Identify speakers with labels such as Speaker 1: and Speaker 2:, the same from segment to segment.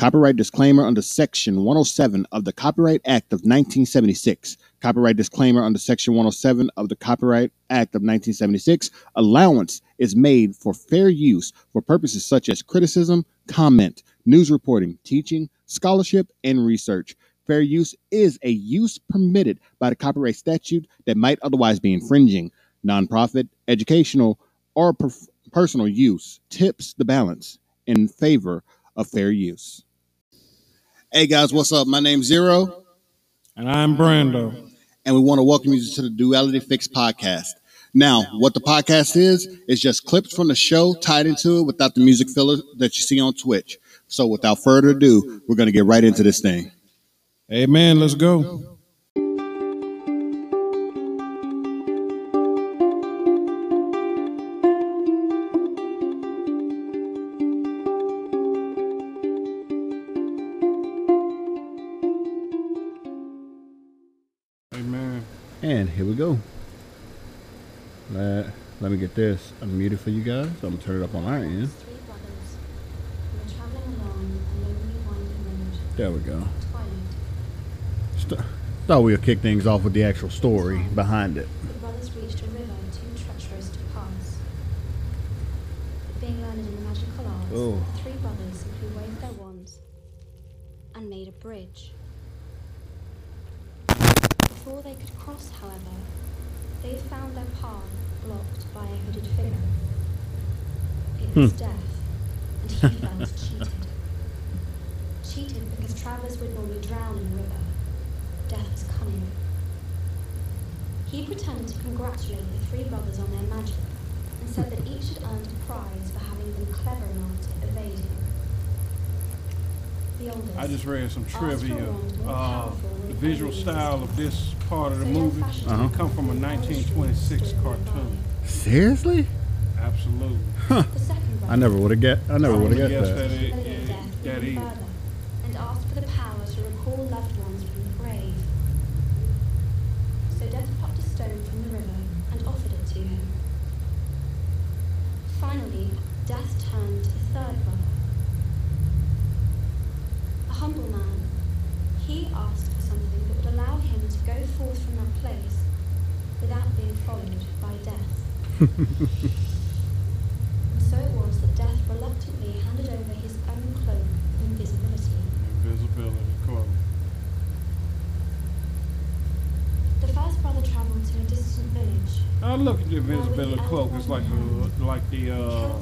Speaker 1: Copyright disclaimer under Section 107 of the Copyright Act of 1976. Copyright disclaimer under Section 107 of the Copyright Act of 1976. Allowance is made for fair use for purposes such as criticism, comment, news reporting, teaching, scholarship, and research. Fair use is a use permitted by the copyright statute that might otherwise be infringing. Nonprofit, educational, or per- personal use tips the balance in favor of fair use.
Speaker 2: Hey guys, what's up? My name's Zero.
Speaker 3: And I'm Brando.
Speaker 2: And we want to welcome you to the Duality Fix podcast. Now, what the podcast is, is just clips from the show tied into it without the music filler that you see on Twitch. So without further ado, we're going to get right into this thing.
Speaker 3: Amen. Let's go.
Speaker 1: this unmuted for you guys. So I'm gonna turn it up on our end. There we go. St- thought we'll kick things off with the actual story behind it.
Speaker 3: Hmm. death, and he felt cheated. Cheated because travellers would normally drown in the river. Death was cunning. He pretended to congratulate the three brothers on their magic and said that each had earned a prize for having been clever enough to evade him. I just read some trivia. Uh, the visual style of this part of the movie uh-huh. come from a 1926 cartoon.
Speaker 1: Seriously?
Speaker 3: Absolutely.
Speaker 1: Huh. I never would have get. I never would have guessed that. That, it, And asked for the power to recall loved ones from the grave. So Death plucked a stone from the river and offered it to him. Finally, Death turned to the third brother.
Speaker 3: A humble man, he asked for something that would allow him to go forth from that place without being followed by death. I look at the invisibility cloak. It's like the, like the uh,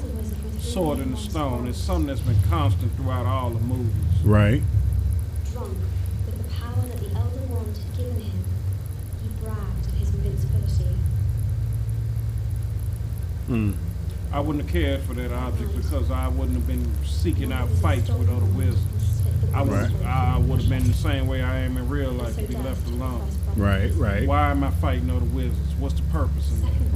Speaker 3: sword in the stone. It's something that's been constant throughout all the movies.
Speaker 1: Right. Drunk with the power that the Elder Wand had
Speaker 3: given him, he bragged of his invincibility. Hmm. I wouldn't have cared for that object because I wouldn't have been seeking out fights with other wizards. I right. I would have been the same way I am in real life to be left alone.
Speaker 1: Right, right.
Speaker 3: Why am I fighting all the wizards? What's the purpose? of it?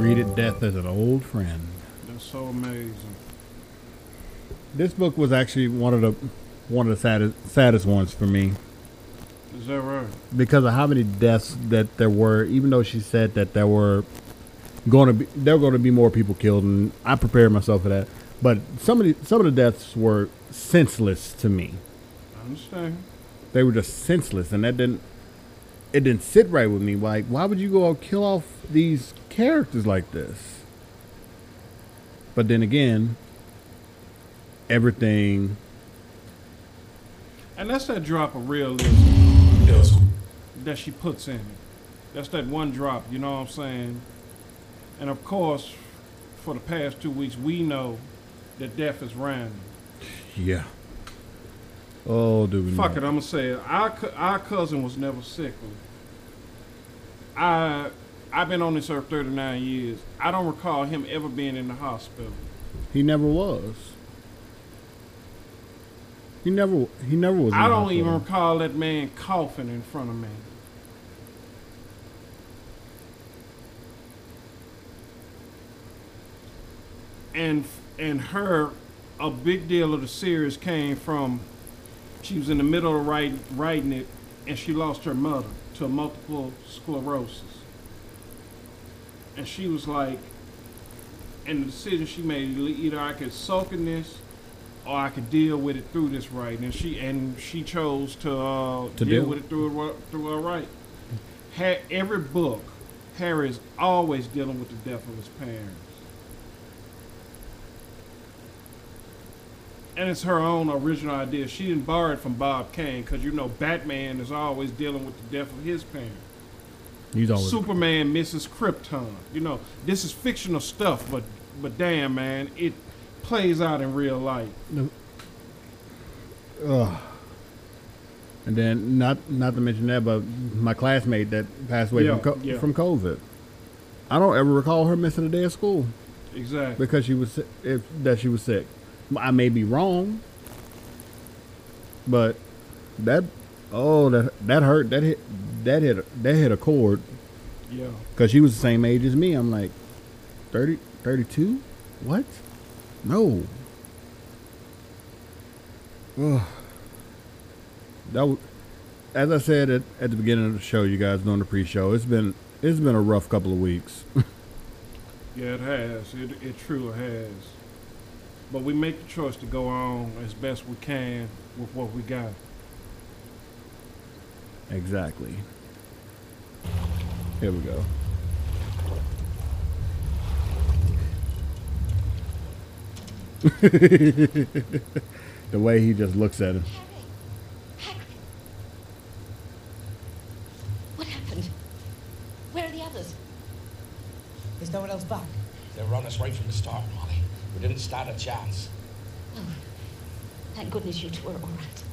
Speaker 1: greeted death as an old friend.
Speaker 3: That's so amazing.
Speaker 1: This book was actually one of the one of the saddest, saddest ones for me.
Speaker 3: Is that right?
Speaker 1: Because of how many deaths that there were, even though she said that there were going to be there were going to be more people killed, and I prepared myself for that. But some of the some of the deaths were senseless to me.
Speaker 3: I understand.
Speaker 1: They were just senseless, and that didn't it didn't sit right with me. Like, why would you go out kill off these characters like this. But then again, everything.
Speaker 3: And that's that drop of realism yes. that she puts in it. That's that one drop, you know what I'm saying? And of course, for the past two weeks, we know that death is random.
Speaker 1: Yeah. Oh, dude.
Speaker 3: Fuck
Speaker 1: know. it,
Speaker 3: I'm gonna say it. Our, our cousin was never sickly. I I've been on this earth 39 years. I don't recall him ever being in the hospital.
Speaker 1: He never was. He never he never was. I
Speaker 3: don't
Speaker 1: even
Speaker 3: recall that man coughing in front of me. And and her a big deal of the series came from she was in the middle of writing, writing it and she lost her mother to multiple sclerosis and she was like, and the decision she made, either I could soak in this or I could deal with it through this right. And she and she chose to, uh, to deal, deal, with it through through her right. every book, Harry is always dealing with the death of his parents. And it's her own original idea. She didn't borrow it from Bob Kane because you know Batman is always dealing with the death of his parents. You don't. Superman misses Krypton. You know, this is fictional stuff, but but damn, man, it plays out in real life. No.
Speaker 1: Ugh. And then not not to mention that, but my classmate that passed away yeah, from co- yeah. from COVID. I don't ever recall her missing a day of school.
Speaker 3: Exactly.
Speaker 1: Because she was if that she was sick. I may be wrong, but that Oh, that that hurt. That hit. That hit. That hit a chord.
Speaker 3: Yeah.
Speaker 1: Cause she was the same age as me. I'm like, 30, 32? What? No. Ugh. That. W- as I said at, at the beginning of the show, you guys doing the pre-show. It's been it's been a rough couple of weeks.
Speaker 3: yeah, it has. It it truly has. But we make the choice to go on as best we can with what we got.
Speaker 1: Exactly. Here we go. the way he just looks at him. What happened? Where are the others? There's no one else back. They were on us right from the start, Molly. We didn't stand a chance. Oh, thank goodness you two are all right.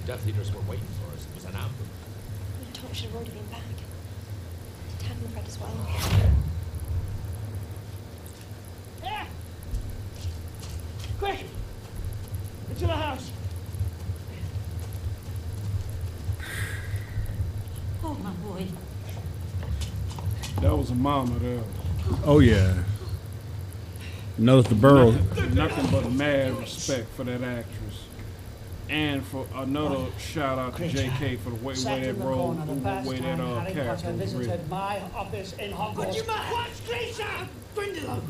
Speaker 1: The Death Eaters were waiting for us. It was an ambush. Charlotte should have already been back.
Speaker 3: Tad and Fred as well. Here! Quick! Into the house! Oh, my boy. That was a mama there.
Speaker 1: Oh,
Speaker 3: yeah.
Speaker 1: Notice the burrow.
Speaker 3: Nothing but mad respect for that actress. And for another oh, shout out to JK for the way, way that role, the way that uh, character was visited written. my office in Hong Kong. you might watch Grayshaw Grindylow.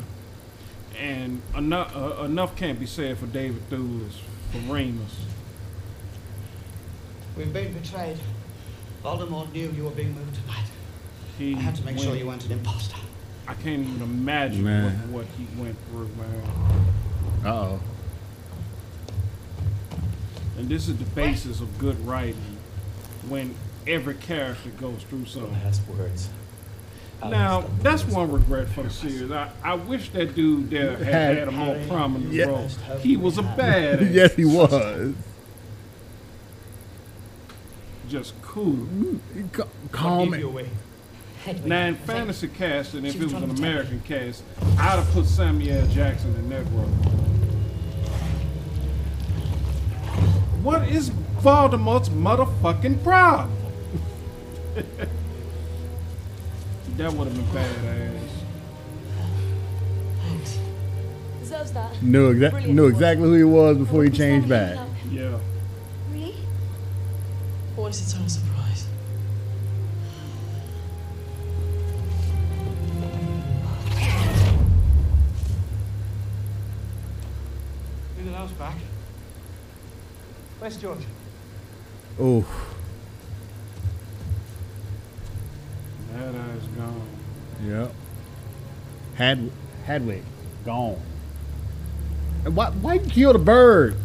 Speaker 3: And enough, uh, enough can't be said for David Thewlis, for Remus. We've been betrayed. Voldemort knew you were being moved tonight. He I had to make went, sure you weren't an imposter. I can't even imagine what, what, he went through, man.
Speaker 1: Uh oh
Speaker 3: and this is the basis of good writing when every character goes through something. Last words. Now, that's one regret for the series. I, I wish that dude there had had a more prominent yes. role. He was a bad.
Speaker 1: yes, he was.
Speaker 3: Just cool.
Speaker 1: C- calm it.
Speaker 3: Now, in fantasy casting, if it was an American cast, I'd have put Samuel Jackson in that role. What is Voldemort's motherfucking problem? that would have been badass. Thanks. Deserves
Speaker 1: that. Knew, exa- knew exactly who he was before he changed back.
Speaker 3: Yeah. Really? What is it on surprise? George. Oh, That eye's gone.
Speaker 1: Yep. Had Hedwig gone. And why why you kill the bird?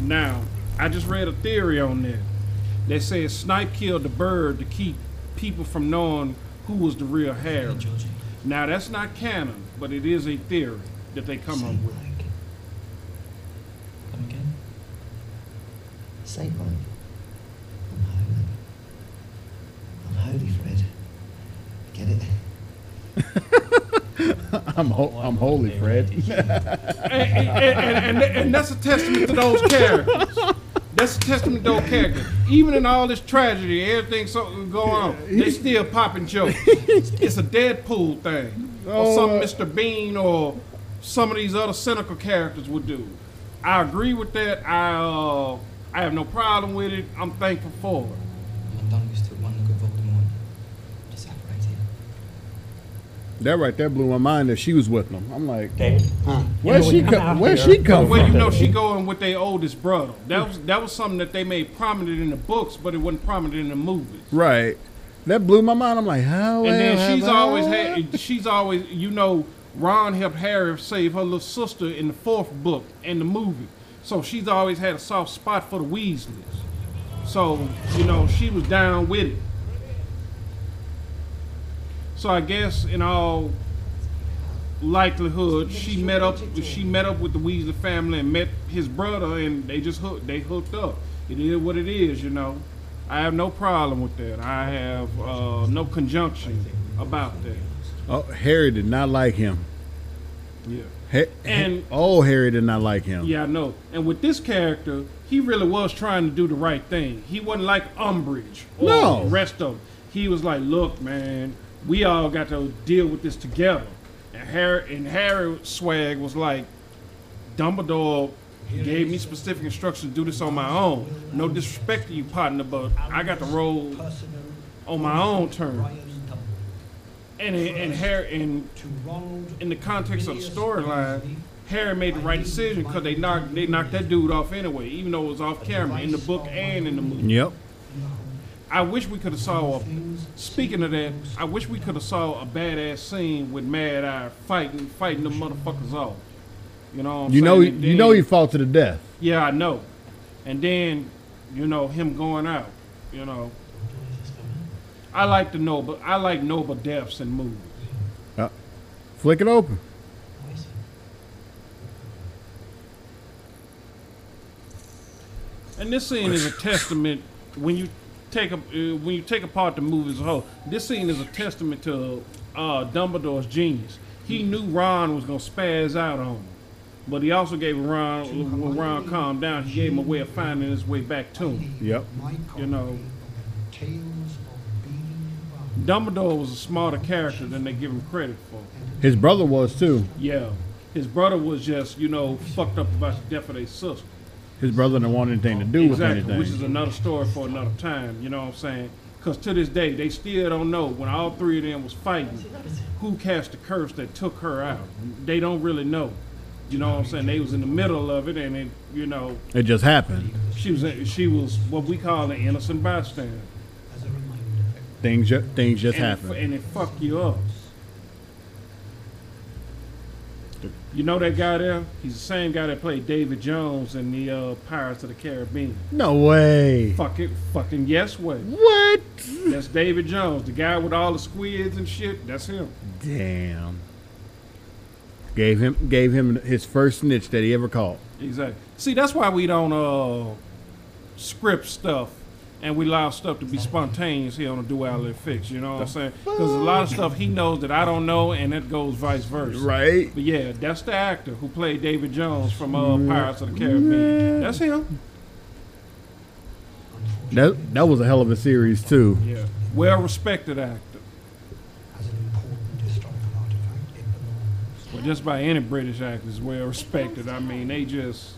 Speaker 3: Now, I just read a theory on that. They say Snape killed the bird to keep people from knowing who was the real Harry. Now that's not canon, but it is a theory that they come up with. Say mine.
Speaker 1: I'm holy. I'm holy, Fred. Get it? I'm, ho- I'm holy, Fred.
Speaker 3: and, and, and, and, that's a testament to those characters. That's a testament to those characters. Even in all this tragedy, everything so go on, they still popping jokes. It's a Deadpool thing, or oh, some uh, Mr. Bean or some of these other cynical characters would do. I agree with that. I uh, I have no problem with it. I'm thankful for it.
Speaker 1: That right there blew my mind that she was with them. I'm like, huh? where she come, where she come
Speaker 3: Well, you know, she going with their oldest brother. That was that was something that they made prominent in the books, but it wasn't prominent in the movies.
Speaker 1: Right. That blew my mind. I'm like, how?
Speaker 3: And then she's
Speaker 1: I?
Speaker 3: always had. She's always, you know, Ron helped Harry save her little sister in the fourth book and the movie. So she's always had a soft spot for the Weasleys. So, you know, she was down with it. So I guess in all likelihood she met up she met up with the Weasley family and met his brother and they just hooked they hooked up. It is what it is, you know. I have no problem with that. I have uh, no conjunction about that.
Speaker 1: Oh, Harry did not like him.
Speaker 3: Yeah
Speaker 1: and oh, Harry did not like him.
Speaker 3: Yeah, I know. And with this character, he really was trying to do the right thing. He wasn't like Umbridge or no. the rest of them. He was like, "Look, man, we all got to deal with this together." And Harry and Harry Swag was like, "Dumbledore gave me specific instructions to do this on my own. No disrespect to you, partner, but I got to roll on my own terms." and in, and Harry in in the context of the storyline, Harry made the right decision because they knocked they knocked that dude off anyway, even though it was off camera in the book and in the movie.
Speaker 1: Yep. I
Speaker 3: wish we could have saw. A, speaking of that, I wish we could have saw a badass scene with Mad Eye fighting fighting the motherfuckers off. You know. you
Speaker 1: saying? know. Then, you know he fought to the death.
Speaker 3: Yeah, I know. And then, you know, him going out. You know. I like the noble. I like noble deaths in movies.
Speaker 1: Uh, flick it open.
Speaker 3: And this scene is a testament when you take a, uh, when you take apart the movie as a whole. This scene is a testament to uh, Dumbledore's genius. He knew Ron was gonna spaz out on him, but he also gave Ron when Ron calmed down, he gave him a way of finding his way back to
Speaker 1: him. Yep.
Speaker 3: You know. Dumbledore was a smarter character than they give him credit for.
Speaker 1: His brother was too.
Speaker 3: Yeah, his brother was just you know fucked up about the death of their sister.
Speaker 1: His brother didn't want anything to do exactly, with anything.
Speaker 3: Which is another story for another time. You know what I'm saying? Because to this day, they still don't know when all three of them was fighting, who cast the curse that took her out. They don't really know. You know what I'm saying? They was in the middle of it, and it, you know,
Speaker 1: it just happened.
Speaker 3: She was she was what we call an innocent bystander.
Speaker 1: Things ju- things just
Speaker 3: and
Speaker 1: happen, it,
Speaker 3: and it fuck you up. You know that guy there? He's the same guy that played David Jones in the uh, Pirates of the Caribbean.
Speaker 1: No way.
Speaker 3: Fuck it, fucking yes way.
Speaker 1: What?
Speaker 3: That's David Jones, the guy with all the squids and shit. That's him.
Speaker 1: Damn. Gave him gave him his first snitch that he ever caught.
Speaker 3: Exactly. See, that's why we don't uh, script stuff and we allow stuff to be spontaneous here on the duality fix. You know what I'm saying? Because a lot of stuff he knows that I don't know, and it goes vice versa.
Speaker 1: Right.
Speaker 3: But yeah, that's the actor who played David Jones from uh, Pirates of the Caribbean. That's
Speaker 1: him. That that was a hell of a series too. Yeah,
Speaker 3: well respected actor. Well, just by any British actor is well respected. I mean, they just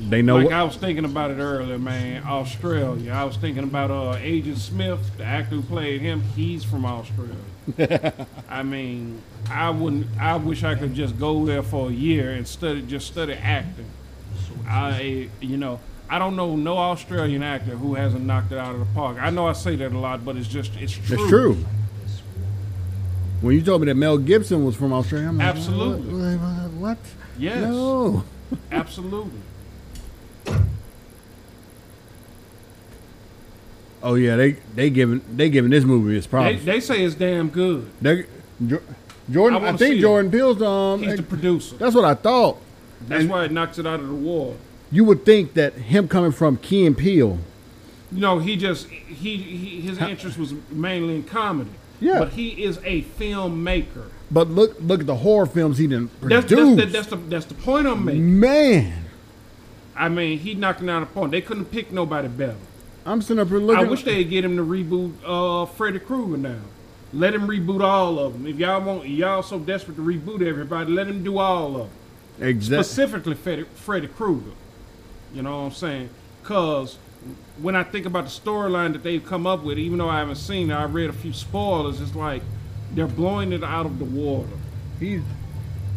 Speaker 1: they know.
Speaker 3: Like I was thinking about it earlier, man. Australia. I was thinking about uh, Agent Smith, the actor who played him. He's from Australia. I mean, I wouldn't. I wish I could just go there for a year and study, just study acting. I, you know, I don't know no Australian actor who hasn't knocked it out of the park. I know I say that a lot, but it's just it's true. It's true.
Speaker 1: When you told me that Mel Gibson was from Australia, I'm like, absolutely. What? what?
Speaker 3: Yes. No. absolutely.
Speaker 1: Oh yeah, they they giving they giving this movie its props. They, they
Speaker 3: say it's damn good. They,
Speaker 1: Jordan, I, I think Jordan Peele's
Speaker 3: um, he's the producer.
Speaker 1: That's what I thought.
Speaker 3: That's and why it knocks it out of the wall.
Speaker 1: You would think that him coming from Key and Peele.
Speaker 3: No, he just he, he his interest was mainly in comedy.
Speaker 1: Yeah,
Speaker 3: but he is a filmmaker.
Speaker 1: But look look at the horror films he didn't produce.
Speaker 3: That's, that's, that's the, that's the point I'm making.
Speaker 1: Man,
Speaker 3: I mean, he knocking out a point. They couldn't pick nobody better.
Speaker 1: I'm sitting up here
Speaker 3: looking. I wish they'd get him to reboot uh, Freddy Krueger now. Let him reboot all of them. If y'all want, y'all so desperate to reboot everybody, let him do all of
Speaker 1: them. Exactly.
Speaker 3: Specifically, Freddy, Freddy Krueger. You know what I'm saying? Cause when I think about the storyline that they've come up with, even though I haven't seen it, I read a few spoilers. It's like they're blowing it out of the water.
Speaker 1: He's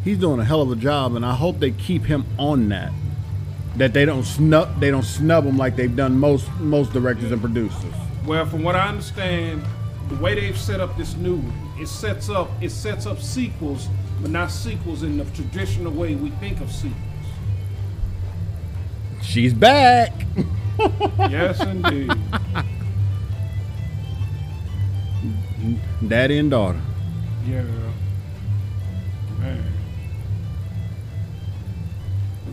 Speaker 1: he's doing a hell of a job, and I hope they keep him on that that they don't snub they don't snub them like they've done most most directors yeah. and producers.
Speaker 3: Well, from what I understand, the way they've set up this new one, it sets up it sets up sequels, but not sequels in the traditional way we think of sequels.
Speaker 1: She's back.
Speaker 3: yes, indeed.
Speaker 1: Daddy and daughter.
Speaker 3: Yeah. Man.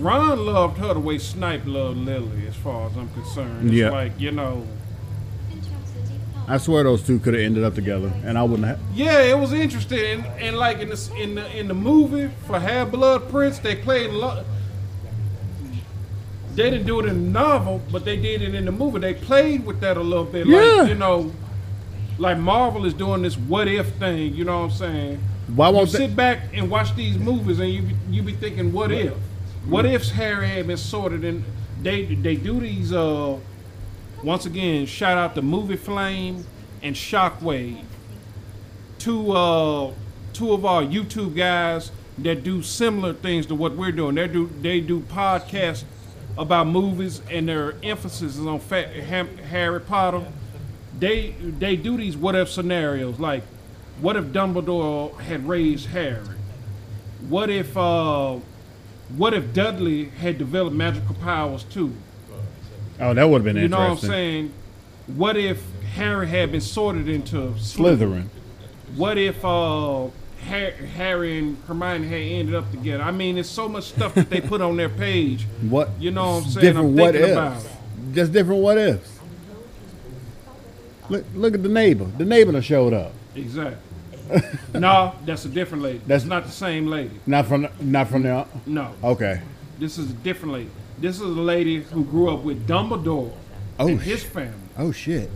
Speaker 3: Ron loved her the way Snape loved Lily, as far as I'm concerned.
Speaker 1: It's yeah.
Speaker 3: like, you know.
Speaker 1: I swear those two could have ended up together, and I wouldn't have.
Speaker 3: Yeah, it was interesting, and, and like in the in the in the movie for Half Blood Prince, they played. lot. they didn't do it in the novel, but they did it in the movie. They played with that a little bit, yeah. like you know, like Marvel is doing this what if thing. You know what I'm saying?
Speaker 1: Why won't
Speaker 3: you they- sit back and watch these movies, and you you be thinking what if? What if Harry had been sorted and they they do these uh once again shout out to Movie Flame and Shockwave. Two uh two of our YouTube guys that do similar things to what we're doing. They do they do podcasts about movies and their emphasis is on fa- Harry Potter. They they do these what if scenarios like what if Dumbledore had raised Harry? What if uh what if Dudley had developed magical powers too?
Speaker 1: Oh, that would have been you
Speaker 3: interesting. You know what I'm saying? What if Harry had been sorted into
Speaker 1: Slytherin? Slytherin.
Speaker 3: What if uh, Harry, and Hermione had ended up together? I mean, there's so much stuff that they put on their page.
Speaker 1: What
Speaker 3: you know? what I'm saying
Speaker 1: different I'm what ifs. About. Just different what ifs. Look, look at the neighbor. The neighbor that showed up.
Speaker 3: Exactly no, that's a different lady. That's not the same lady.
Speaker 1: Not from not from the
Speaker 3: No.
Speaker 1: Okay.
Speaker 3: This is a different lady. This is a lady who grew up with Dumbledore oh, and his family.
Speaker 1: Oh shit.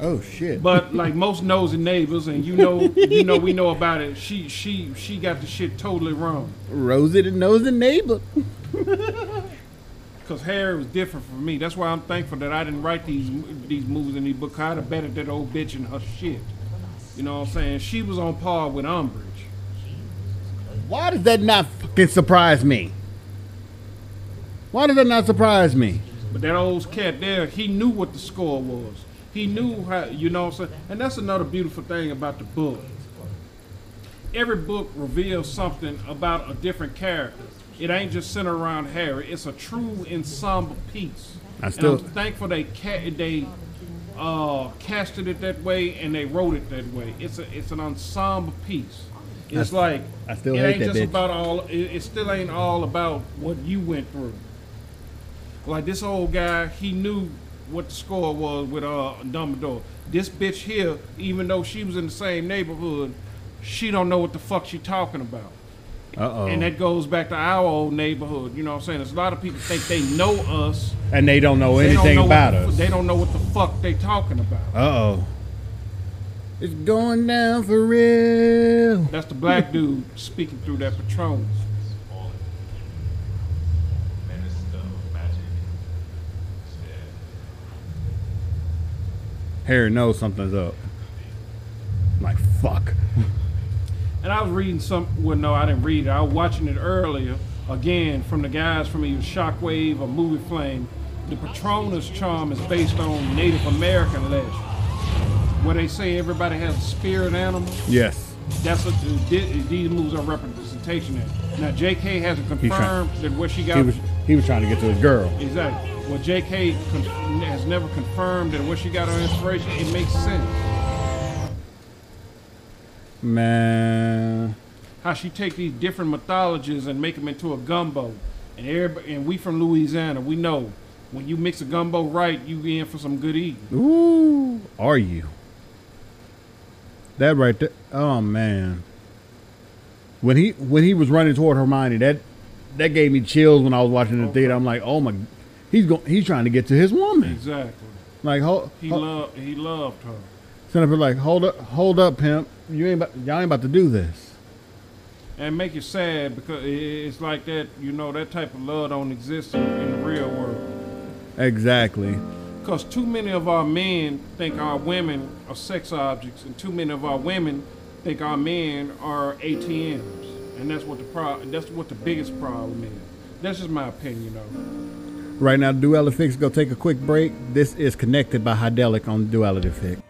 Speaker 1: Oh shit.
Speaker 3: But like most nosy neighbors, and you know, you know, we know about it. She she she got the shit totally wrong.
Speaker 1: Rosie the nosy neighbor.
Speaker 3: Cause Harry was different from me. That's why I'm thankful that I didn't write these these movies in these books. I'd have bettered that old bitch and her shit. You know what I'm saying? She was on par with Umbridge.
Speaker 1: Why does that not fucking surprise me? Why does that not surprise me?
Speaker 3: But that old cat there, he knew what the score was. He knew how, you know what I'm saying? And that's another beautiful thing about the book. Every book reveals something about a different character. It ain't just centered around Harry. It's a true ensemble piece. I still and I'm thankful they ca- they uh, casted it that way and they wrote it that way. It's a it's an ensemble piece. It's I, like I still it hate ain't that just bitch. about all. It, it still ain't all about what you went through. Like this old guy, he knew what the score was with uh Dumbledore. This bitch here, even though she was in the same neighborhood, she don't know what the fuck she talking about.
Speaker 1: Uh-oh.
Speaker 3: And that goes back to our old neighborhood. You know what I'm saying? There's a lot of people think they know us.
Speaker 1: And they don't know they anything don't know about us.
Speaker 3: They don't know what the fuck they talking about.
Speaker 1: Uh-oh. It's going down for real.
Speaker 3: That's the black dude speaking through that patron.
Speaker 1: Harry knows something's up. I'm like, fuck.
Speaker 3: And I was reading some. Well, no, I didn't read it. I was watching it earlier again from the guys from either Shockwave or Movie Flame. The Patronus charm is based on Native American legend, where they say everybody has a spirit animal.
Speaker 1: Yes. That's
Speaker 3: what these moves are representation in. Now J.K. hasn't confirmed that what she got.
Speaker 1: He was, he was trying to get to the girl.
Speaker 3: Exactly. Well, J.K. has never confirmed that what she got her inspiration. It makes sense
Speaker 1: Man.
Speaker 3: How she take these different mythologies and make them into a gumbo. And everybody, and we from Louisiana, we know when you mix a gumbo right, you in for some good eating.
Speaker 1: Ooh, are you? That right there. Oh man. When he when he was running toward Hermione, that that gave me chills when I was watching the okay. theater. I'm like, oh my, he's going, he's trying to get to his woman.
Speaker 3: Exactly.
Speaker 1: Like, ho, ho,
Speaker 3: he loved he loved her.
Speaker 1: Sitting up are like, hold up, hold up, pimp. You ain't about, y'all ain't about to do this.
Speaker 3: And make you sad because it's like that. You know that type of love don't exist in, in the real world.
Speaker 1: Exactly.
Speaker 3: Because too many of our men think our women are sex objects, and too many of our women think our men are ATMs, and that's what the pro- That's what the biggest problem is. That's just my opinion, though.
Speaker 1: Right now, Duality Fix, go take a quick break. This is connected by Hydelic on Duality Fix.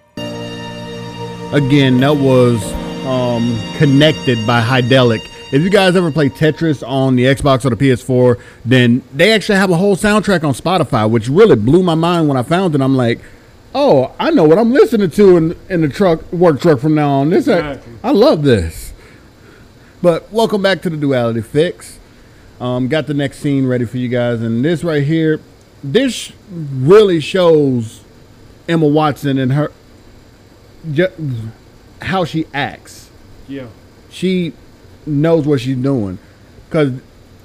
Speaker 1: Again, that was um, connected by Hydelic. If you guys ever play Tetris on the Xbox or the PS4, then they actually have a whole soundtrack on Spotify, which really blew my mind when I found it. I'm like, oh, I know what I'm listening to in, in the truck work truck from now on. This uh, exactly. I, I love this. But welcome back to the Duality Fix. Um, got the next scene ready for you guys, and this right here, this really shows Emma Watson and her how she acts.
Speaker 3: Yeah.
Speaker 1: She knows what she's doing. Because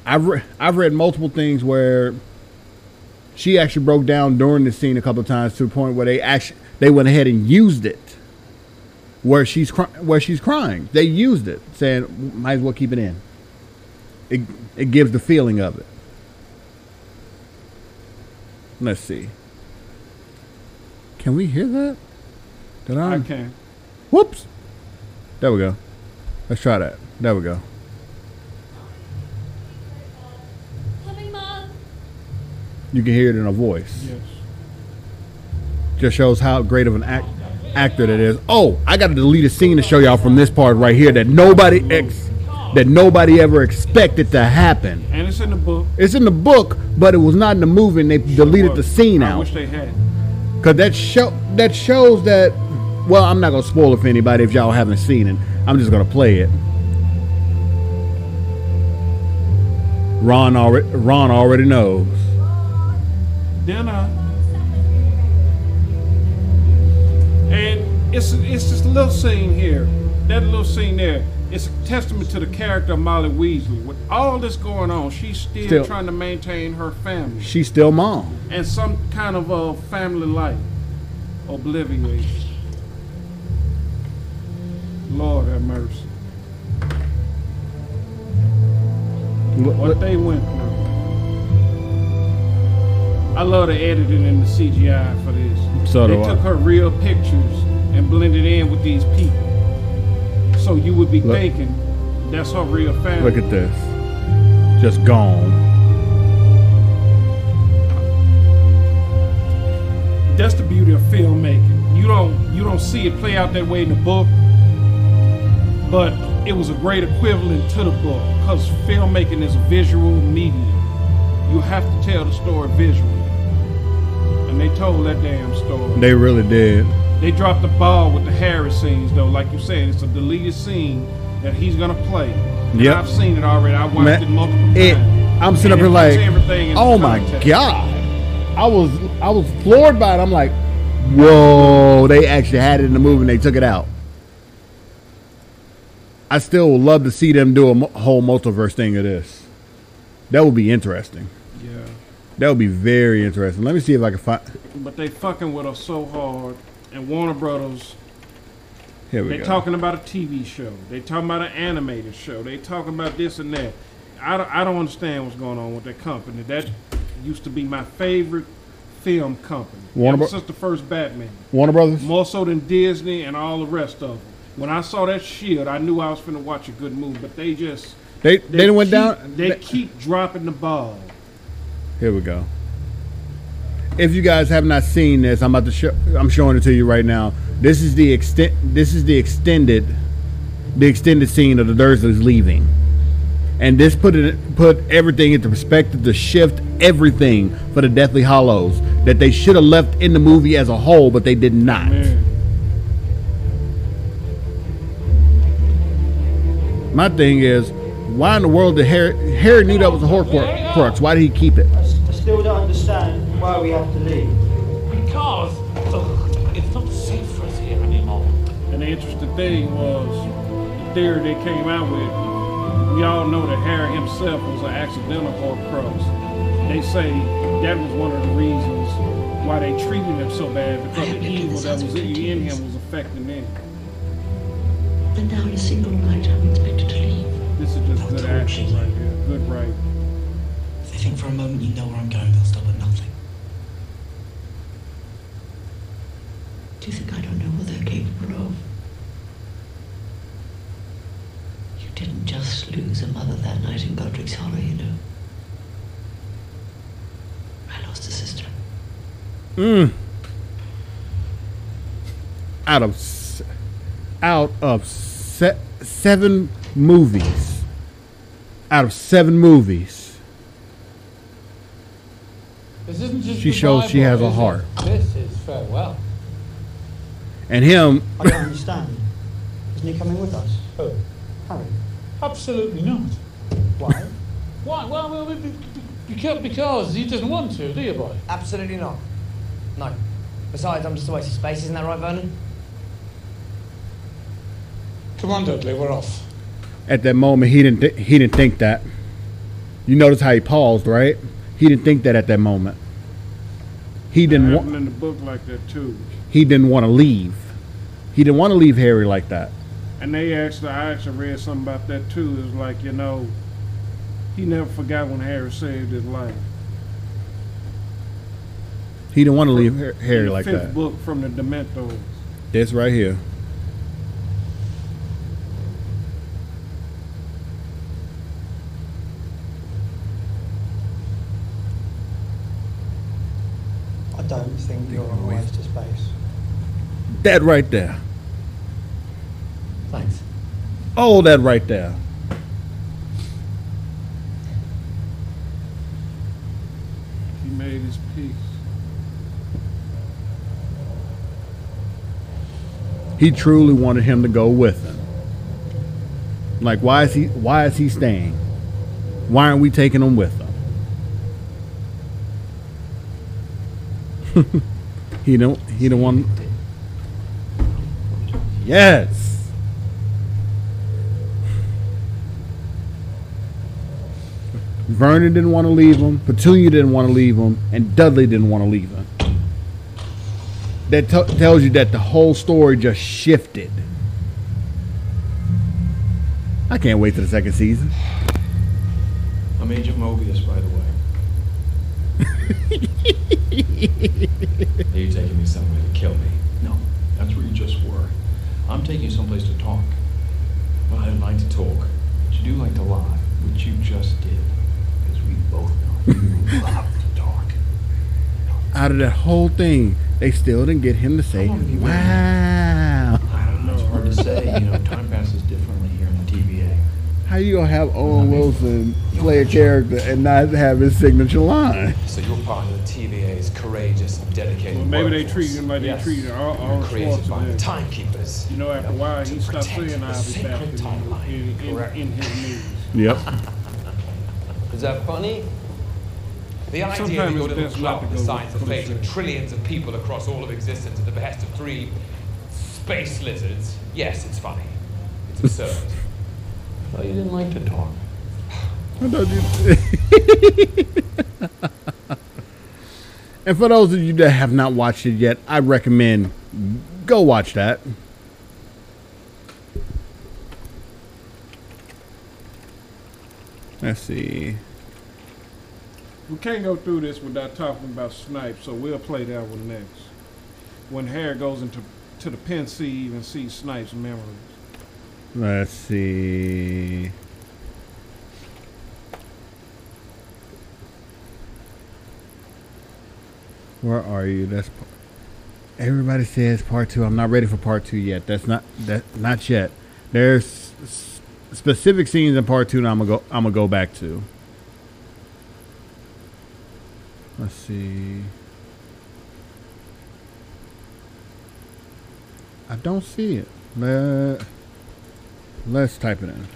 Speaker 1: I've, re- I've read multiple things where she actually broke down during the scene a couple of times to the point where they actually they went ahead and used it where she's cry- where she's crying. They used it, saying might as well keep it in. It it gives the feeling of it. Let's see. Can we hear that?
Speaker 3: Did I? I can.
Speaker 1: Whoops. There we go. Let's try that. There we go. You can hear it in her voice.
Speaker 3: Yes.
Speaker 1: Just shows how great of an act, actor that is. Oh, I got to delete a scene to show y'all from this part right here that nobody ex- that nobody ever expected to happen.
Speaker 3: And it's in the book.
Speaker 1: It's in the book, but it was not in the movie, and they sure deleted was. the scene
Speaker 3: out. I wish they had.
Speaker 1: Cause that show that shows that well, I'm not gonna spoil it for anybody if y'all haven't seen it. I'm just gonna play it. Ron already Ron already knows.
Speaker 3: Dinner. Uh, and it's it's this little scene here. That little scene there it's a testament to the character of Molly Weasley. With all this going on, she's still, still trying to maintain her family.
Speaker 1: She's still mom.
Speaker 3: And some kind of a family life. Oblivious. Lord have mercy. What, what they went through. I love the editing and the CGI for this.
Speaker 1: So
Speaker 3: they took I. her real pictures and blended in with these people. So you would be look, thinking that's her real family.
Speaker 1: Look at this. Just gone.
Speaker 3: That's the beauty of filmmaking. You don't you don't see it play out that way in the book, but it was a great equivalent to the book because filmmaking is a visual medium. You have to tell the story visually, and they told that damn story.
Speaker 1: They really did.
Speaker 3: They dropped the ball with the Harris scenes, though. Like you said, it's a deleted scene that he's gonna play. Yeah, I've seen it already. I watched Man, it multiple times.
Speaker 1: I'm sitting
Speaker 3: up
Speaker 1: here like, oh my god! I was I was floored by it. I'm like, whoa! They actually had it in the movie and they took it out. I still would love to see them do a whole multiverse thing of this. That would be interesting. Yeah. That would be very interesting. Let me see if I can find.
Speaker 3: But they fucking with us so hard and Warner
Speaker 1: Brothers. Here we they go.
Speaker 3: talking about a TV show. They talking about an animated show. They talking about this and that. I don't, I don't understand what's going on with that company. That used to be my favorite film company.
Speaker 1: Warner Brothers,
Speaker 3: Since the first Batman.
Speaker 1: Warner Brothers.
Speaker 3: More so than Disney and all the rest of them. When I saw that shield, I knew I was finna watch a good movie. But they just
Speaker 1: they they, they went
Speaker 3: keep,
Speaker 1: down.
Speaker 3: They, they keep dropping the ball.
Speaker 1: Here we go if you guys have not seen this, I'm about to show. I'm showing it to you right now. This is the extent. This is the extended, the extended scene of the Dursleys leaving, and this put it put everything into perspective to shift everything for the Deathly Hallows that they should have left in the movie as a whole, but they did not. Man. My thing is, why in the world did Harry, Harry knew that was a Horcrux? Why did he keep it? I still don't understand why we have to leave?
Speaker 3: Because it's not safe for us here anymore. And the interesting thing was the theory they came out with. We all know that Harry himself was an accidental Horcrux. They say that was one of the reasons why they treated him so bad because the evil that was in years. him was affecting them. And now a single night I'm expected to leave. This is just good action right here. Good right. If they think for a moment you know where I'm going, they'll stop. Do you think I don't know what they're capable of?
Speaker 1: You didn't just lose a mother that night in Godric's Hollow, you know. I lost a sister. Hmm. Out of out of se- seven movies, out of seven movies, she shows she has a heart.
Speaker 3: This is farewell
Speaker 1: and him.
Speaker 4: I don't understand. Isn't
Speaker 3: he coming
Speaker 4: with
Speaker 3: us? Who? Harry. Absolutely not. Why? Why? Well, well be, be, be, because he doesn't want to,
Speaker 4: do you, boy? Absolutely not. No. Besides, I'm just a waste of space, isn't that right, Vernon?
Speaker 3: Come on, Dudley, we're off.
Speaker 1: At that moment, he didn't th- he didn't think that. You notice how he paused, right? He didn't think that at that moment. He didn't
Speaker 3: want. in the book like that too
Speaker 1: he didn't want to leave. He didn't want to leave Harry like that.
Speaker 3: And they actually, I actually read something about that too. It's like you know, he never forgot when Harry saved his life.
Speaker 1: He didn't want to leave from, Harry like
Speaker 3: fifth
Speaker 1: that.
Speaker 3: Book from the Dementors.
Speaker 1: This right here. I don't think you're always of space that right there. Thanks.
Speaker 4: All
Speaker 1: that right there.
Speaker 3: He made his peace.
Speaker 1: He truly wanted him to go with him. Like why is he why is he staying? Why aren't we taking him with him? he don't he don't want Yes. Vernon didn't want to leave him. Petunia didn't want to leave him. And Dudley didn't want to leave him. That t- tells you that the whole story just shifted. I can't wait for the second season.
Speaker 5: I'm Agent Mobius, by the way. Are you taking me somewhere to kill me?
Speaker 6: No,
Speaker 5: that's where you just were. I'm taking you someplace to talk.
Speaker 6: Well, I don't like to talk,
Speaker 5: but you do like to lie, which you just did, because we both know you love to talk.
Speaker 1: Out of that whole thing, they still didn't get him to say, wow.
Speaker 5: I don't know. It's hard to say. You know, time passes differently here in the TVA.
Speaker 1: How you gonna have Owen Wilson play a character and not have his signature line. So you're part of the TVA's
Speaker 3: courageous and dedicated. Well, maybe workforce. they treat him like yes. they treat you. all created by the timekeepers. You know, after a while, he stopped saying I'll be back in, in, in, his movies.
Speaker 1: Yep.
Speaker 4: Is that funny?
Speaker 7: The idea Sometimes that your little club decides the fate of trillions of people across all of existence at the behest of three space lizards. Yes, it's funny. It's absurd.
Speaker 5: well, you didn't like to talk. and
Speaker 1: for those of you that have not watched it yet, I recommend go watch that. Let's see.
Speaker 3: We can't go through this without talking about Snape, so we'll play that one next. When Harry goes into to the pensieve and sees Snape's memories.
Speaker 1: Let's see. Where are you? That's everybody says part two. I'm not ready for part two yet. That's not that not yet. There's specific scenes in part two that I'm gonna go. I'm gonna go back to. Let's see. I don't see it. Let, let's type it in.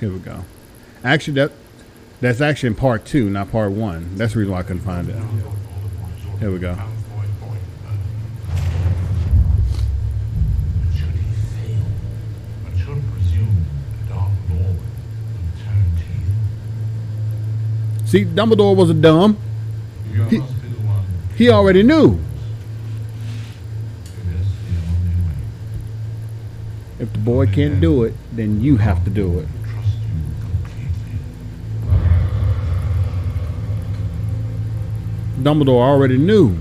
Speaker 1: Here we go. Actually, that that's actually in part two, not part one. That's the reason why I couldn't find it. Here we go. See, Dumbledore was a dumb. He, he already knew. If the boy can't do it, then you have to do it. Dumbledore already knew.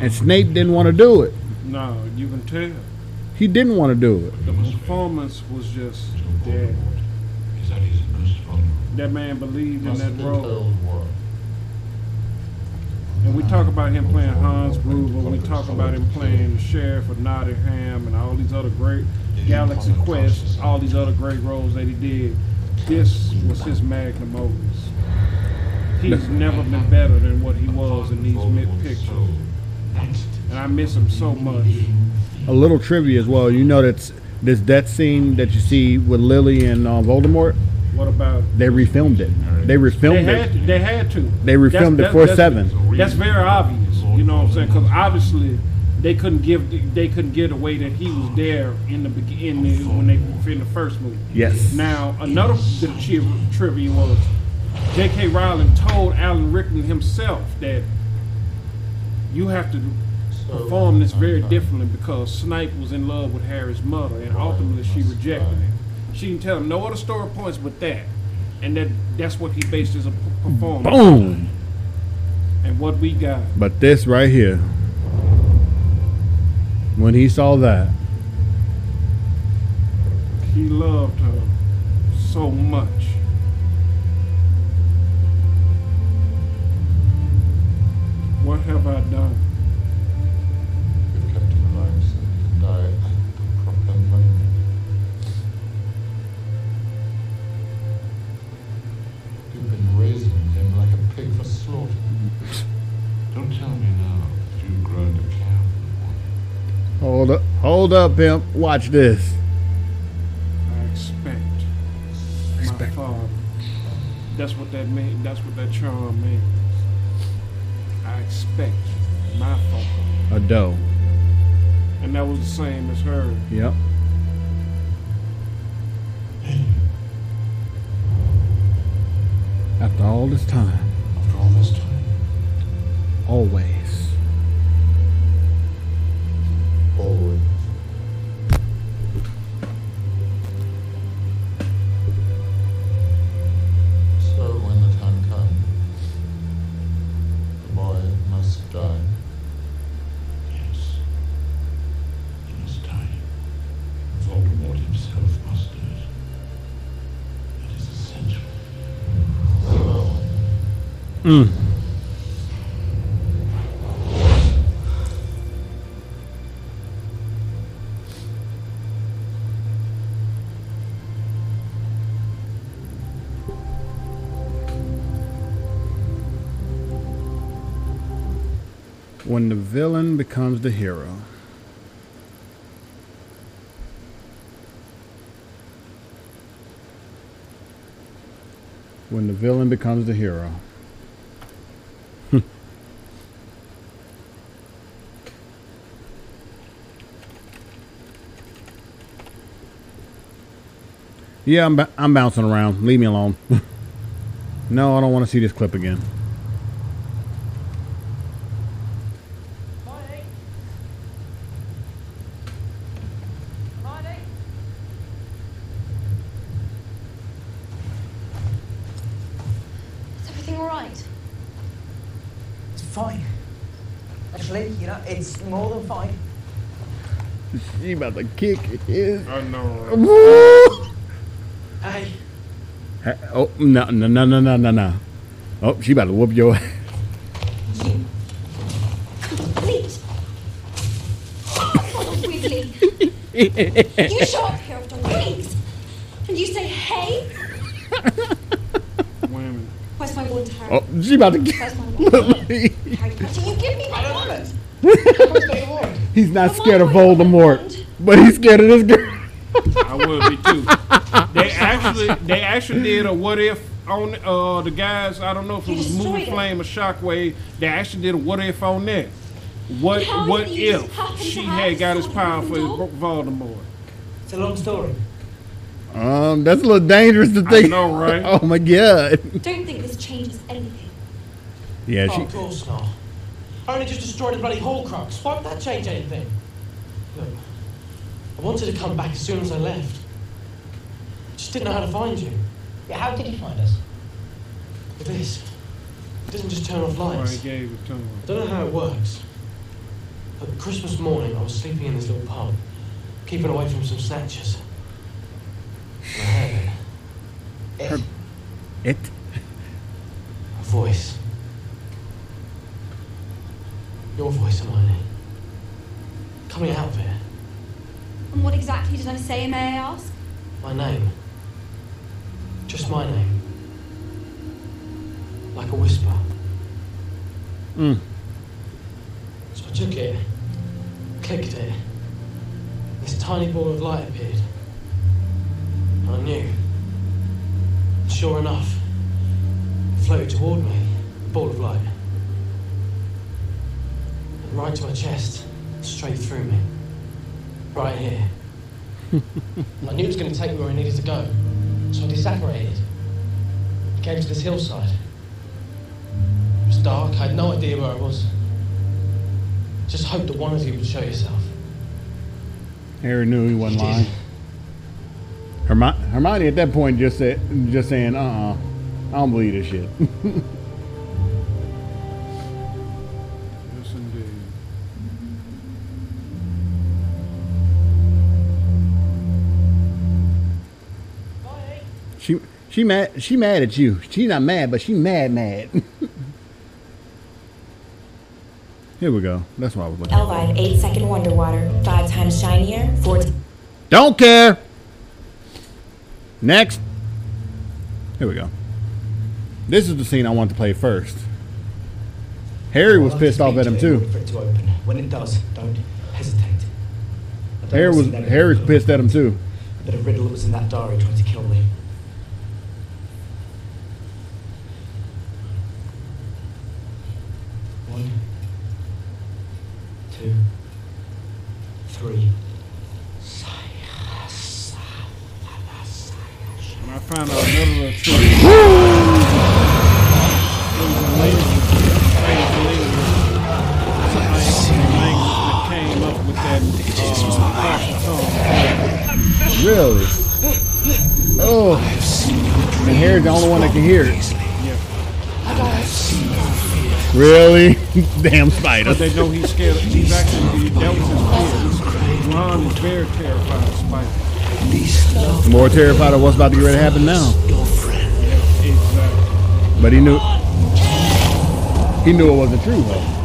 Speaker 1: And Snape didn't want to do it.
Speaker 3: No, you can tell.
Speaker 1: He didn't want to do it.
Speaker 3: The performance was just dead. That man believed in that role. And we talk about him playing Hans Gruber. We talk about him playing the Sheriff of Nottingham and all these other great Galaxy Quest, all these other great roles that he did. This was his magnum opus he's never been better than what he was in these mid pictures. And I miss him so much.
Speaker 1: A little trivia as well. You know that's this death scene that you see with Lily and uh, Voldemort.
Speaker 3: What about?
Speaker 1: They refilmed it. They refilmed
Speaker 3: they it. They had to.
Speaker 1: They refilmed that's, it for seven.
Speaker 3: That's very obvious. You know what I'm saying? Because obviously they couldn't give they couldn't get away that he was there in the beginning when they in the first movie. Yes. Now another the trivia was J.K. Rowling told Alan Rickman himself that you have to so, perform this very okay. differently because Snape was in love with Harry's mother, and ultimately she rejected him. She didn't tell him no other story points but that, and that that's what he based his performance.
Speaker 1: Boom.
Speaker 3: And what we got.
Speaker 1: But this right here, when he saw that,
Speaker 3: he loved her so much. What have I done? You've kept him alive since so died from
Speaker 5: them
Speaker 3: money.
Speaker 5: You've been raising him like a pig for slaughter. Don't tell me now that you've grown to care
Speaker 1: for
Speaker 5: the Hold up, hold up,
Speaker 1: pimp. Watch
Speaker 5: this.
Speaker 1: I
Speaker 3: expect, expect. That's what that mean. That's what that charm means black my fault.
Speaker 1: A doe.
Speaker 3: And that was the same as her.
Speaker 1: Yep. After all this time.
Speaker 5: After all this
Speaker 1: time.
Speaker 5: Always. Always. is done. Yes. He must die. Voldemort himself must do it. It is
Speaker 1: essential. Mm. when the villain becomes the hero. When the villain becomes the hero. yeah, I'm, I'm bouncing around. Leave me alone. no, I don't want to see this clip again. She about to kick his.
Speaker 3: I
Speaker 1: know. Hey. Oh no
Speaker 8: no
Speaker 1: no no no no no! Oh, she about to whoop your ass. You complete
Speaker 8: you show up here after weeks, and you say, "Hey." Where's my wand, Harry? Oh,
Speaker 1: she about to. Where's my
Speaker 8: wand? Harry Potter, you give me my wand.
Speaker 1: He's not scared of Voldemort but he's scared of this girl. I
Speaker 3: would be too. They actually, they actually did a what if on uh, the guys. I don't know if it was Moving Flame or Shockwave. They actually did a what if on that. What How what if she had got his power for Voldemort?
Speaker 9: It's a long story.
Speaker 1: Um, that's a little dangerous to think. I
Speaker 3: know,
Speaker 1: right?
Speaker 8: oh my god.
Speaker 9: Don't think
Speaker 8: this changes anything.
Speaker 9: Yeah, oh, she. Oh, of course not. I only just destroyed a bloody Horcrux. Why would that change anything? Look, I wanted to come back as soon as I left. I just didn't know how to find you.
Speaker 10: Yeah, how did you find us?
Speaker 9: With this. It doesn't just turn off lights.
Speaker 3: I
Speaker 9: don't know how it works. But Christmas morning, I was sleeping in this little pub, keeping away from some snatchers. And
Speaker 1: I heard it. Her it?
Speaker 9: A voice. Your voice, Hermione. Coming out of it.
Speaker 8: What exactly did I say, may I ask?
Speaker 9: My name. Just my name. Like a whisper.
Speaker 1: Hmm.
Speaker 9: So I took it, clicked it. This tiny ball of light appeared. And I knew. Sure enough, it floated toward me, a ball of light. And right to my chest, straight through me right here. I knew it was going to take me where I needed to go, so I disapparated. I came to this hillside. It was dark, I had no idea where I was. Just hoped that one of you would show yourself.
Speaker 1: Harry knew he wasn't he lying. Hermione, Hermione at that point just said, just saying, uh uh-uh, uh, I don't believe this shit. She she mad she mad at you. She not mad, but she mad mad. Here we go. That's why I was looking Elvide, eight second wonder water, five times shinier, four. T- Don't care. Next. Here we go. This is the scene I want to play first. Harry was pissed off at him too. When it does, don't hesitate. Harry was Harry's pissed at him too. That a riddle was in that diary trying to kill me. One, two, three. And I found out another little trick. was somebody came up with that uh, Really? Oh, and Harry's the only one that can hear it. Yeah. Really? damn spider.
Speaker 3: But they know he's scared. He's actually he dealt with his fears. Ron is very terrified of spiders.
Speaker 1: More terrified of what's about to get ready to happen now.
Speaker 3: Yeah, exactly.
Speaker 1: But he knew. He knew it wasn't true though.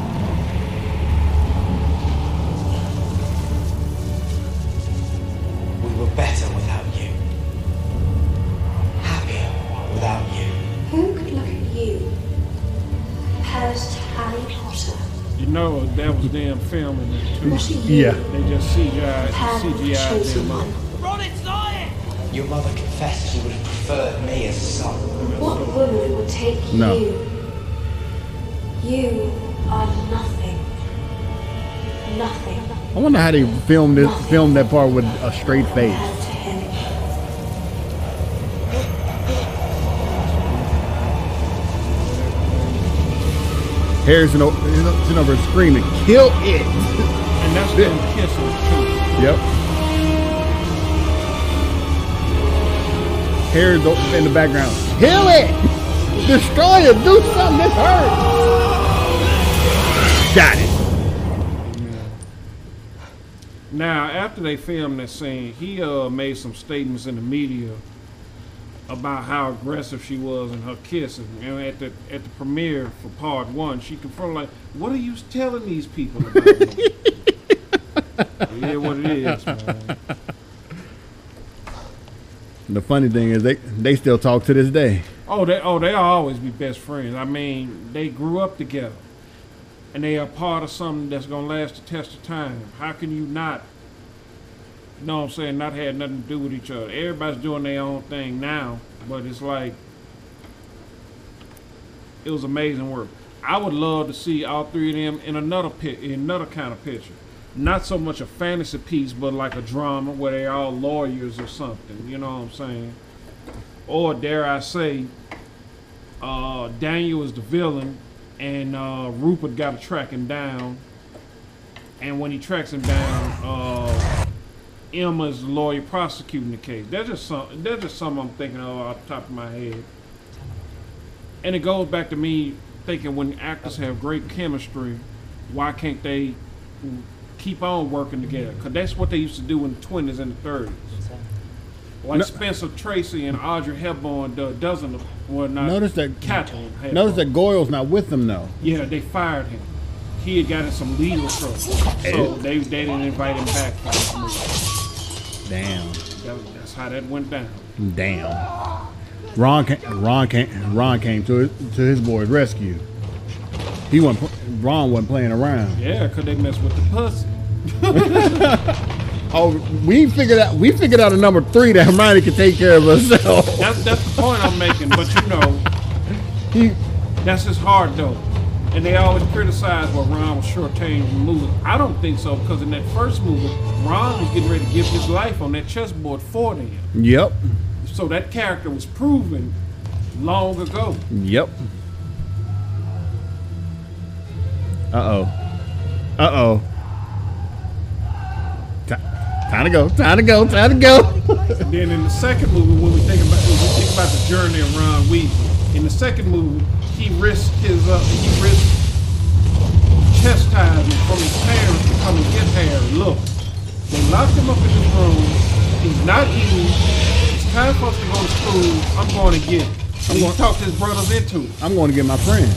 Speaker 3: damn film in
Speaker 1: too. Yeah. They just CGI CGI
Speaker 11: it. Your mother confessed she would have preferred me as a son.
Speaker 12: What woman would take no. you? You are nothing. Nothing.
Speaker 1: I wonder how they filmed this, filmed that part with a straight face. Harrison, Harrison over screaming, kill it.
Speaker 3: And that's when Kiss was
Speaker 1: Yep. Harris in the background, kill it. Destroy it. Do something. This hurts. Got it.
Speaker 3: Now, after they filmed that scene, he uh, made some statements in the media about how aggressive she was in her kissing. And at the at the premiere for part one, she confronted like, "What are you telling these people about?" yeah, what it is, man.
Speaker 1: The funny thing is they they still talk to this day.
Speaker 3: Oh, they oh they always be best friends. I mean, they grew up together, and they are part of something that's gonna last the test of time. How can you not you know what I'm saying, not had nothing to do with each other. Everybody's doing their own thing now, but it's like, it was amazing work. I would love to see all three of them in another pit, in another kind of picture. Not so much a fantasy piece, but like a drama where they're all lawyers or something. You know what I'm saying? Or dare I say, uh, Daniel is the villain, and uh, Rupert got to track him down. And when he tracks him down, uh, Emma's lawyer prosecuting the case. That's just some. That's just some I'm thinking of off the top of my head. And it goes back to me thinking when actors have great chemistry, why can't they keep on working together? Because that's what they used to do in the 20s and the 30s. Like no. Spencer Tracy and Audrey Hepburn do, doesn't well not
Speaker 1: notice that Katharine Hepburn. notice that Goyle's not with them though.
Speaker 3: Yeah, they fired him. He had gotten some legal trouble, so they, they didn't invite him back. Damn.
Speaker 1: that's how that went down.
Speaker 3: Damn. Ron came,
Speaker 1: Ron came, Ron came to his, to his boy's rescue. He wasn't Ron wasn't playing around.
Speaker 3: Yeah, cause they mess with the pussy. oh,
Speaker 1: we figured out we figured out a number three that Hermione can take care of herself.
Speaker 3: That's that's the point I'm making, but you know,
Speaker 1: he
Speaker 3: that's just hard though. And they always criticize what Ron was short in the movie. I don't think so because in that first movie, Ron was getting ready to give his life on that chessboard for them.
Speaker 1: Yep.
Speaker 3: So that character was proven long ago.
Speaker 1: Yep. Uh oh. Uh oh. Time to go. Time to go. Time to go.
Speaker 3: then in the second movie, when we think about when we think about the journey of Ron Weasley, in the second movie, he risked his uh, he risked chastisement from his parents to come and get Harry. Look, they locked him up in this room. He's not eating. It's time for us to go to school. I'm going to get. It. I'm going to talk his brothers into. It.
Speaker 1: I'm going to get my friend.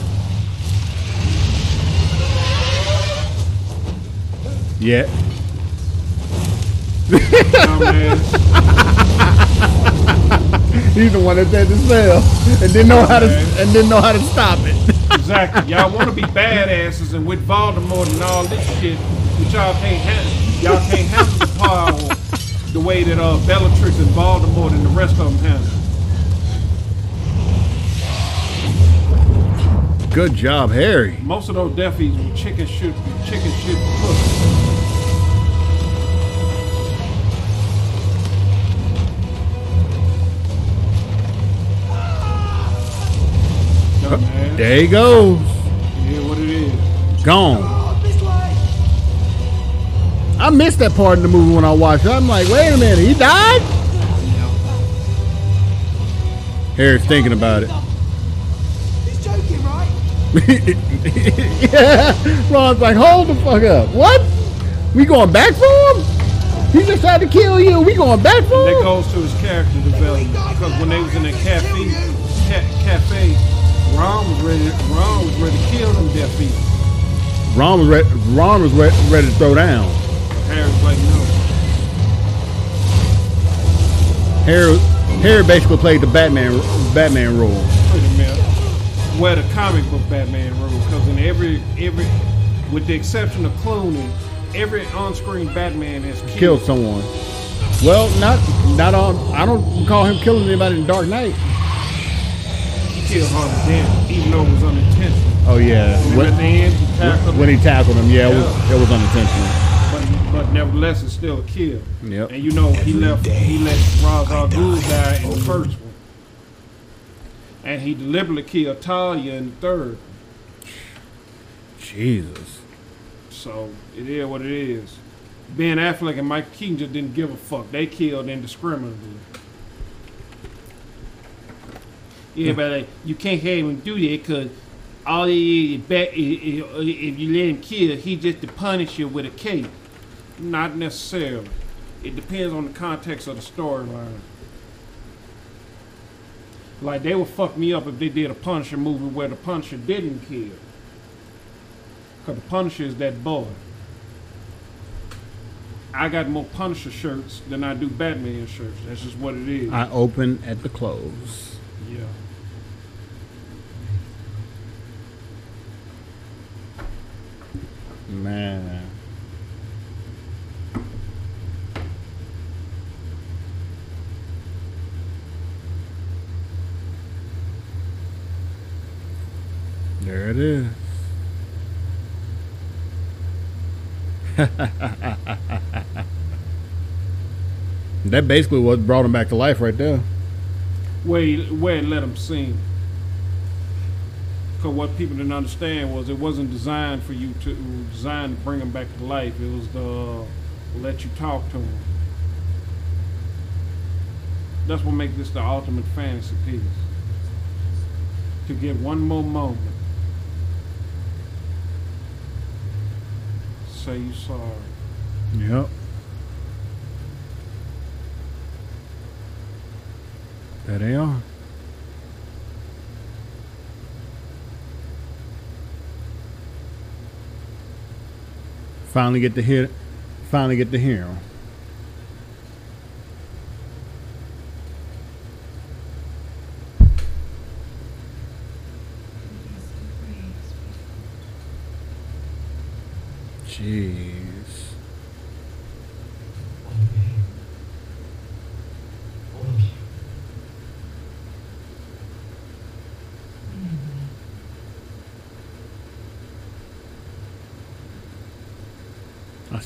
Speaker 1: Yeah. He's the one that said the spell and didn't know how to and didn't know how to stop it.
Speaker 3: exactly. Y'all want to be badasses and with Voldemort and all this shit, but y'all can't handle. Y'all can't handle the power the way that uh, Bellatrix and Voldemort and the rest of them handle.
Speaker 1: Good job, Harry.
Speaker 3: Most of those deafies were chicken shit, chicken shit pussy.
Speaker 1: There he goes. Yeah,
Speaker 3: what it is.
Speaker 1: Gone. I missed that part in the movie when I watched it. I'm like, wait a minute, he died? Harry's thinking about it.
Speaker 13: He's joking, right? yeah.
Speaker 1: Ron's like, hold the fuck up. What? We going back for him? He just tried to kill you. We going back for him?
Speaker 3: That goes to his character development. Because when they was in the cafe, ca- cafe, Ron was ready. Ron was ready to kill them deaf people. Ron was ready.
Speaker 1: Ron was re- ready to throw down.
Speaker 3: Harry like, no.
Speaker 1: Harry, Harry basically played the Batman Batman role.
Speaker 3: Pretty much. Where the comic book Batman role, because in every every, with the exception of Clooney, every on-screen Batman has killed,
Speaker 1: killed someone. Well, not not on. I don't recall him killing anybody in Dark Knight.
Speaker 3: Killed Harvey Dent, even though it was unintentional. Oh yeah. When, at the end,
Speaker 1: he tackled when him. he
Speaker 3: tackled
Speaker 1: him, yeah, yeah. It, was, it was unintentional.
Speaker 3: But, but nevertheless, it's still a kill.
Speaker 1: Yep.
Speaker 3: And you know he left Day he let Ra's al Ghul die in the first one, and he deliberately killed Talia in the third.
Speaker 1: Jesus.
Speaker 3: So it is what it is. Ben Affleck and Mike Keaton just didn't give a fuck. They killed indiscriminately. Yeah, but like, you can't have him do that because all he is back if you let him kill, he just to punish you with a cape. Not necessarily. It depends on the context of the storyline. Like they would fuck me up if they did a Punisher movie where the Punisher didn't kill. Cause the Punisher is that boy. I got more Punisher shirts than I do Batman shirts. That's just what it is.
Speaker 1: I open at the close.
Speaker 3: Yeah.
Speaker 1: Man. There it is. that basically what brought him back to life right there.
Speaker 3: Wait, wait, let him sing. So what people didn't understand was it wasn't designed for you to designed to bring them back to life. It was to uh, let you talk to them. That's what makes this the ultimate fantasy piece. To get one more moment. Say you sorry.
Speaker 1: Yep. There they are. Finally get to hear finally get to hear him. Jeez.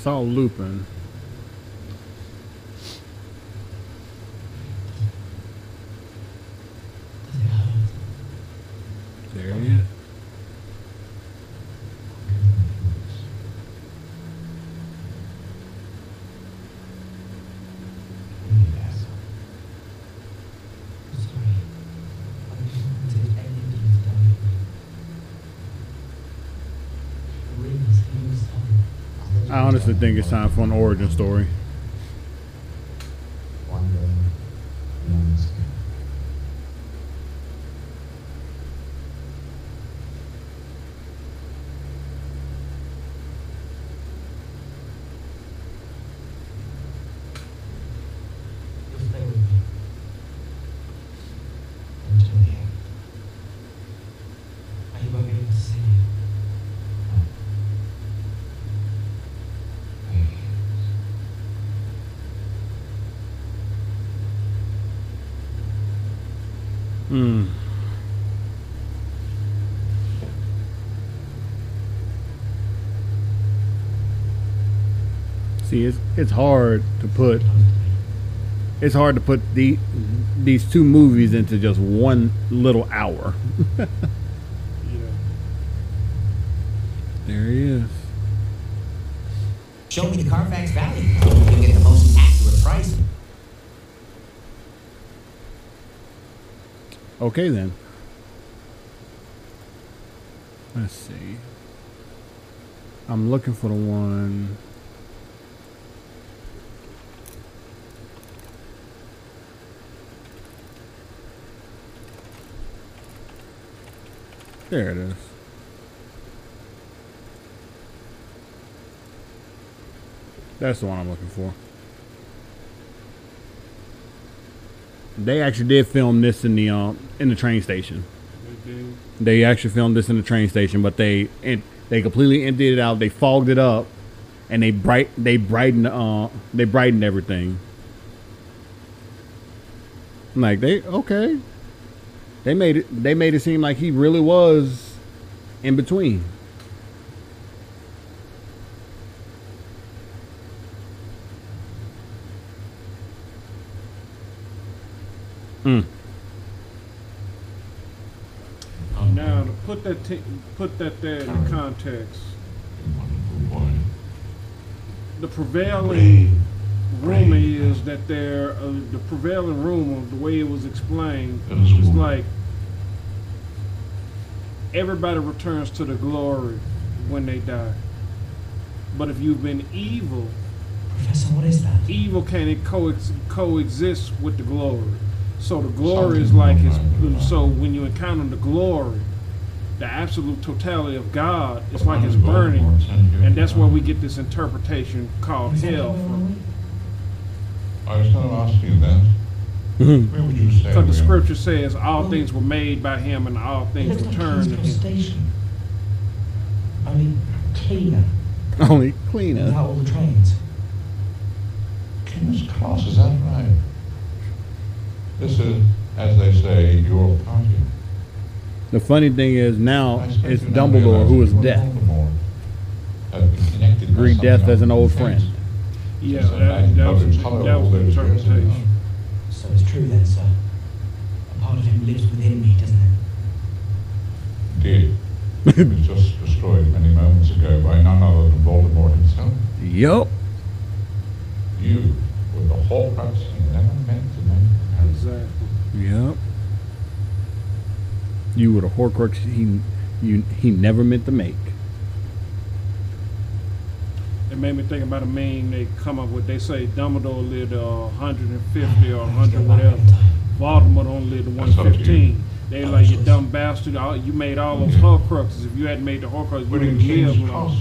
Speaker 1: saw Lupin. honestly think it's time for an origin story. it's hard to put it's hard to put the these two movies into just one little hour. yeah. There he is. Show me the Carfax value. You get the most accurate price. Okay then. Let's see. I'm looking for the one. There it is. That's the one I'm looking for. They actually did film this in the uh, in the train station. They actually filmed this in the train station, but they and they completely emptied it out. They fogged it up, and they bright they brightened uh they brightened everything. I'm like they okay, they made it they made it seem like he really was in between. Mm.
Speaker 3: Now to put that t- put that there in the context, the prevailing rumor is that there, uh, the prevailing rumor, the way it was explained, it's like everybody returns to the glory when they die. But if you've been evil,
Speaker 14: Professor, what is that?
Speaker 3: Evil can co- coexist with the glory. So the glory Something is like his. So when you encounter the glory, the absolute totality of God, it's like it's burning, and that's where we get this interpretation called hell from.
Speaker 15: I was going to ask you that.
Speaker 3: Mhm. Where would you say? Because the scripture says, all things were made by him and all things were turned. to him."
Speaker 1: I mean, cleaner, Only cleaner. not all the trains. King's Cross, is that right? This is, as they say, your party. The funny thing is now it's Dumbledore who is death. Greet death as an old friend. Yeah, that, that was, that was the interpretation. So it's true then, sir. A part of him lives within me, doesn't it? Did. it was just destroyed many moments ago by none other than Voldemort himself. Yup. You were the Horcrux you never meant to make. Exactly. Yep. You were the Horcrux he you he never meant to make
Speaker 3: it made me think about a meme they come up with. They say Dumbledore lived uh, 150 or 100 whatever. Voldemort only lived 115. They like you dumb bastard. All, you made all those yeah. Horcruxes. If you hadn't made the did you wouldn't live long.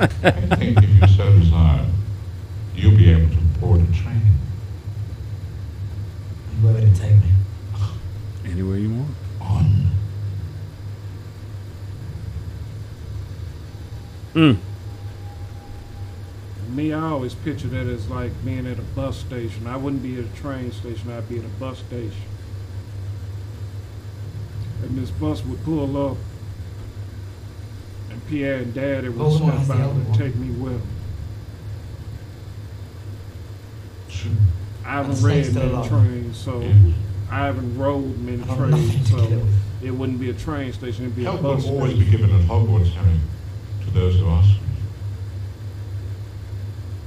Speaker 3: I think if you set aside,
Speaker 1: you'll be able to afford a training. Where would it take me? Anywhere you want.
Speaker 3: Mm. Me, I always picture that as like being at a bus station. I wouldn't be at a train station, I'd be at a bus station. And this bus would pull up, and Pierre and Daddy would Hold step out and one. take me with them. I haven't read many trains, so yeah. I haven't rode many trains, so it wouldn't be a train station, it'd be Help a bus. station. always be given at Hogwarts, I mean those who ask me.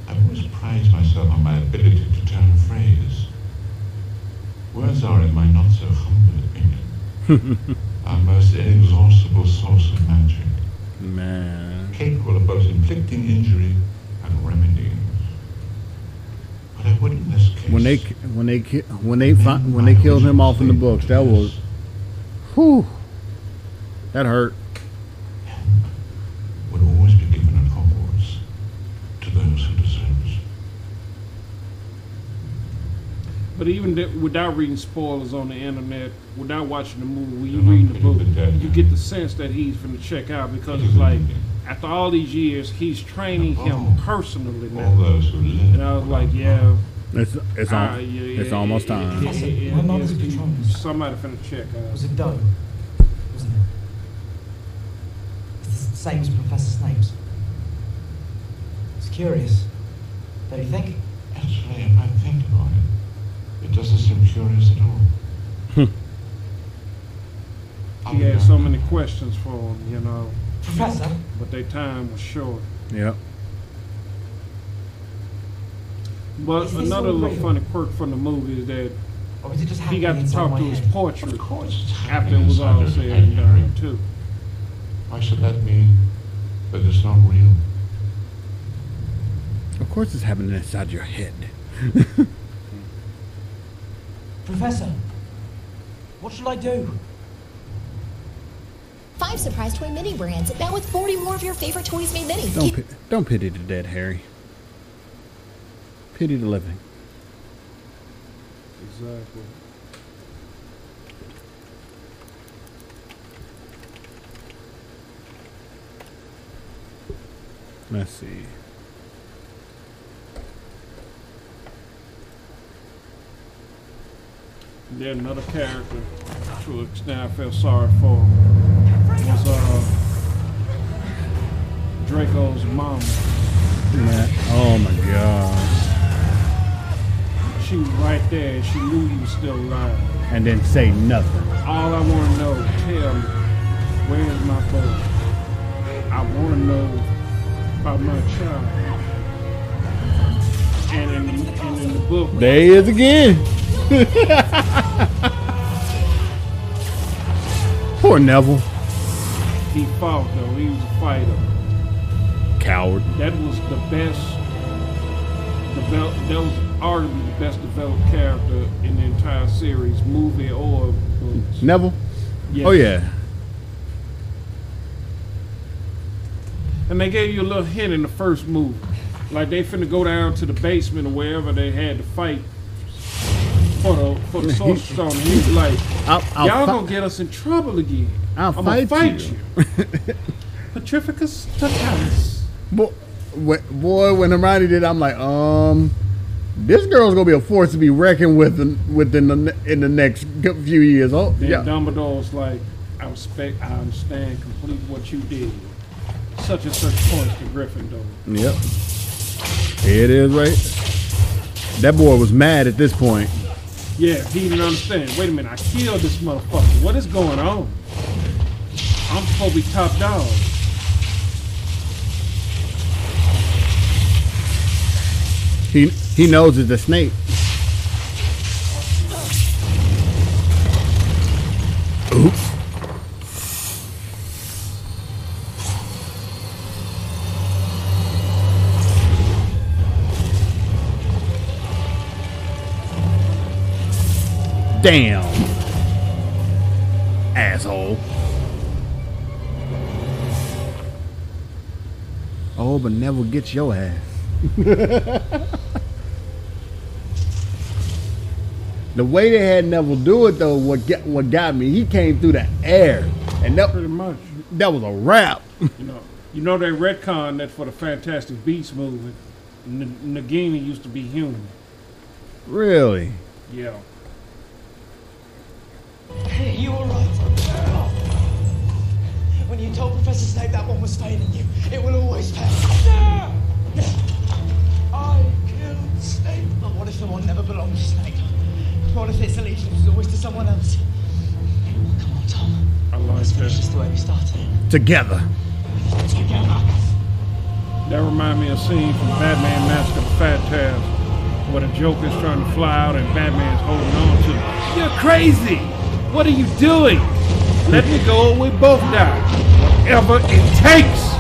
Speaker 3: I always prized myself on my ability to turn
Speaker 1: phrase. Words are, in my not so humble opinion, our most inexhaustible source of magic. Man. Capable of both inflicting injury and remedying. But I wouldn't this case. When they when they when they when they, when they killed him off in the books, that was, whew, that hurt.
Speaker 3: But even that, without reading spoilers on the internet, without watching the movie, when you mm-hmm. reading the book, you get the sense that he's going to check out because it's like, after all these years, he's training oh. him personally now. And I was like, yeah. It's, it's, uh, ah, on, yeah,
Speaker 1: it's yeah, almost yeah, time. It, it, it, My
Speaker 3: yes, somebody finna check out. Was it done? Wasn't it? It's the same as Professor Snape's. It's curious. Don't you think? Actually, I might think about it. It doesn't seem curious at all. He had so many questions for him, you know. Professor? But their time was short.
Speaker 1: Yeah.
Speaker 3: But another little funny quirk from the movie is that he got to talk to his portrait of course after it was all said and done, too. Why should that mean that it's
Speaker 1: not real? Of course it's happening inside your head. Professor, what should I do? Five surprise toy mini brands, now with 40 more of your favorite toys made mini. Don't, pi don't pity the dead, Harry. Pity the living.
Speaker 3: Exactly. Let's see. And then another character, which now I feel sorry for, was uh, Draco's mama.
Speaker 1: Oh my god.
Speaker 3: She was right there and she knew he was still alive.
Speaker 1: And then say nothing.
Speaker 3: All I want to know, tell me, where's my boy? I want to know about my child. And
Speaker 1: in, and in the book. There he is again. Poor Neville.
Speaker 3: He fought though. He was a fighter.
Speaker 1: Coward.
Speaker 3: That was the best. Developed, that was arguably the best developed character in the entire series, movie or
Speaker 1: books. Neville. Yes. Oh yeah.
Speaker 3: And they gave you a little hint in the first movie, like they finna go down to the basement or wherever they had to fight for the for the like, I'll, I'll "Y'all gonna get us in trouble again. i am gonna fight you." you. Petrificus Totalis.
Speaker 1: Boy, boy, when Hermione did, I'm like, um, this girl's gonna be a force to be reckoned with in, within the in the next few years. Oh, then yeah.
Speaker 3: Dumbledore's like, I respect, I understand completely what you did. Such and such points to Gryffindor.
Speaker 1: Yep. it is, right? That boy was mad at this point.
Speaker 3: Yeah, he didn't understand. Wait a minute, I killed this motherfucker. What is going on? I'm supposed to be top dog.
Speaker 1: He he knows it's a snake. Damn, Asshole. Oh, but never get your ass. the way they had Neville do it though, what got, what got me, he came through the air, and
Speaker 3: that pretty much
Speaker 1: that was a wrap.
Speaker 3: you know, you know they retcon that for the Fantastic Beasts movie. N- Nagini used to be human.
Speaker 1: Really?
Speaker 3: Yeah. You were right. When you told Professor Snape that one was failing you, it will always fail. I killed Snape. But what if the one never belonged to Snape? What if its allegiance is always to someone else? Come on, Tom. I like Let's finish this the way we started. Together. That reminds me of a scene from Batman Mask of the Phantasm, where the Joker's trying to fly out and Batman's holding on to him.
Speaker 1: You're crazy! What are you doing? Let me go we both die. Whatever it takes.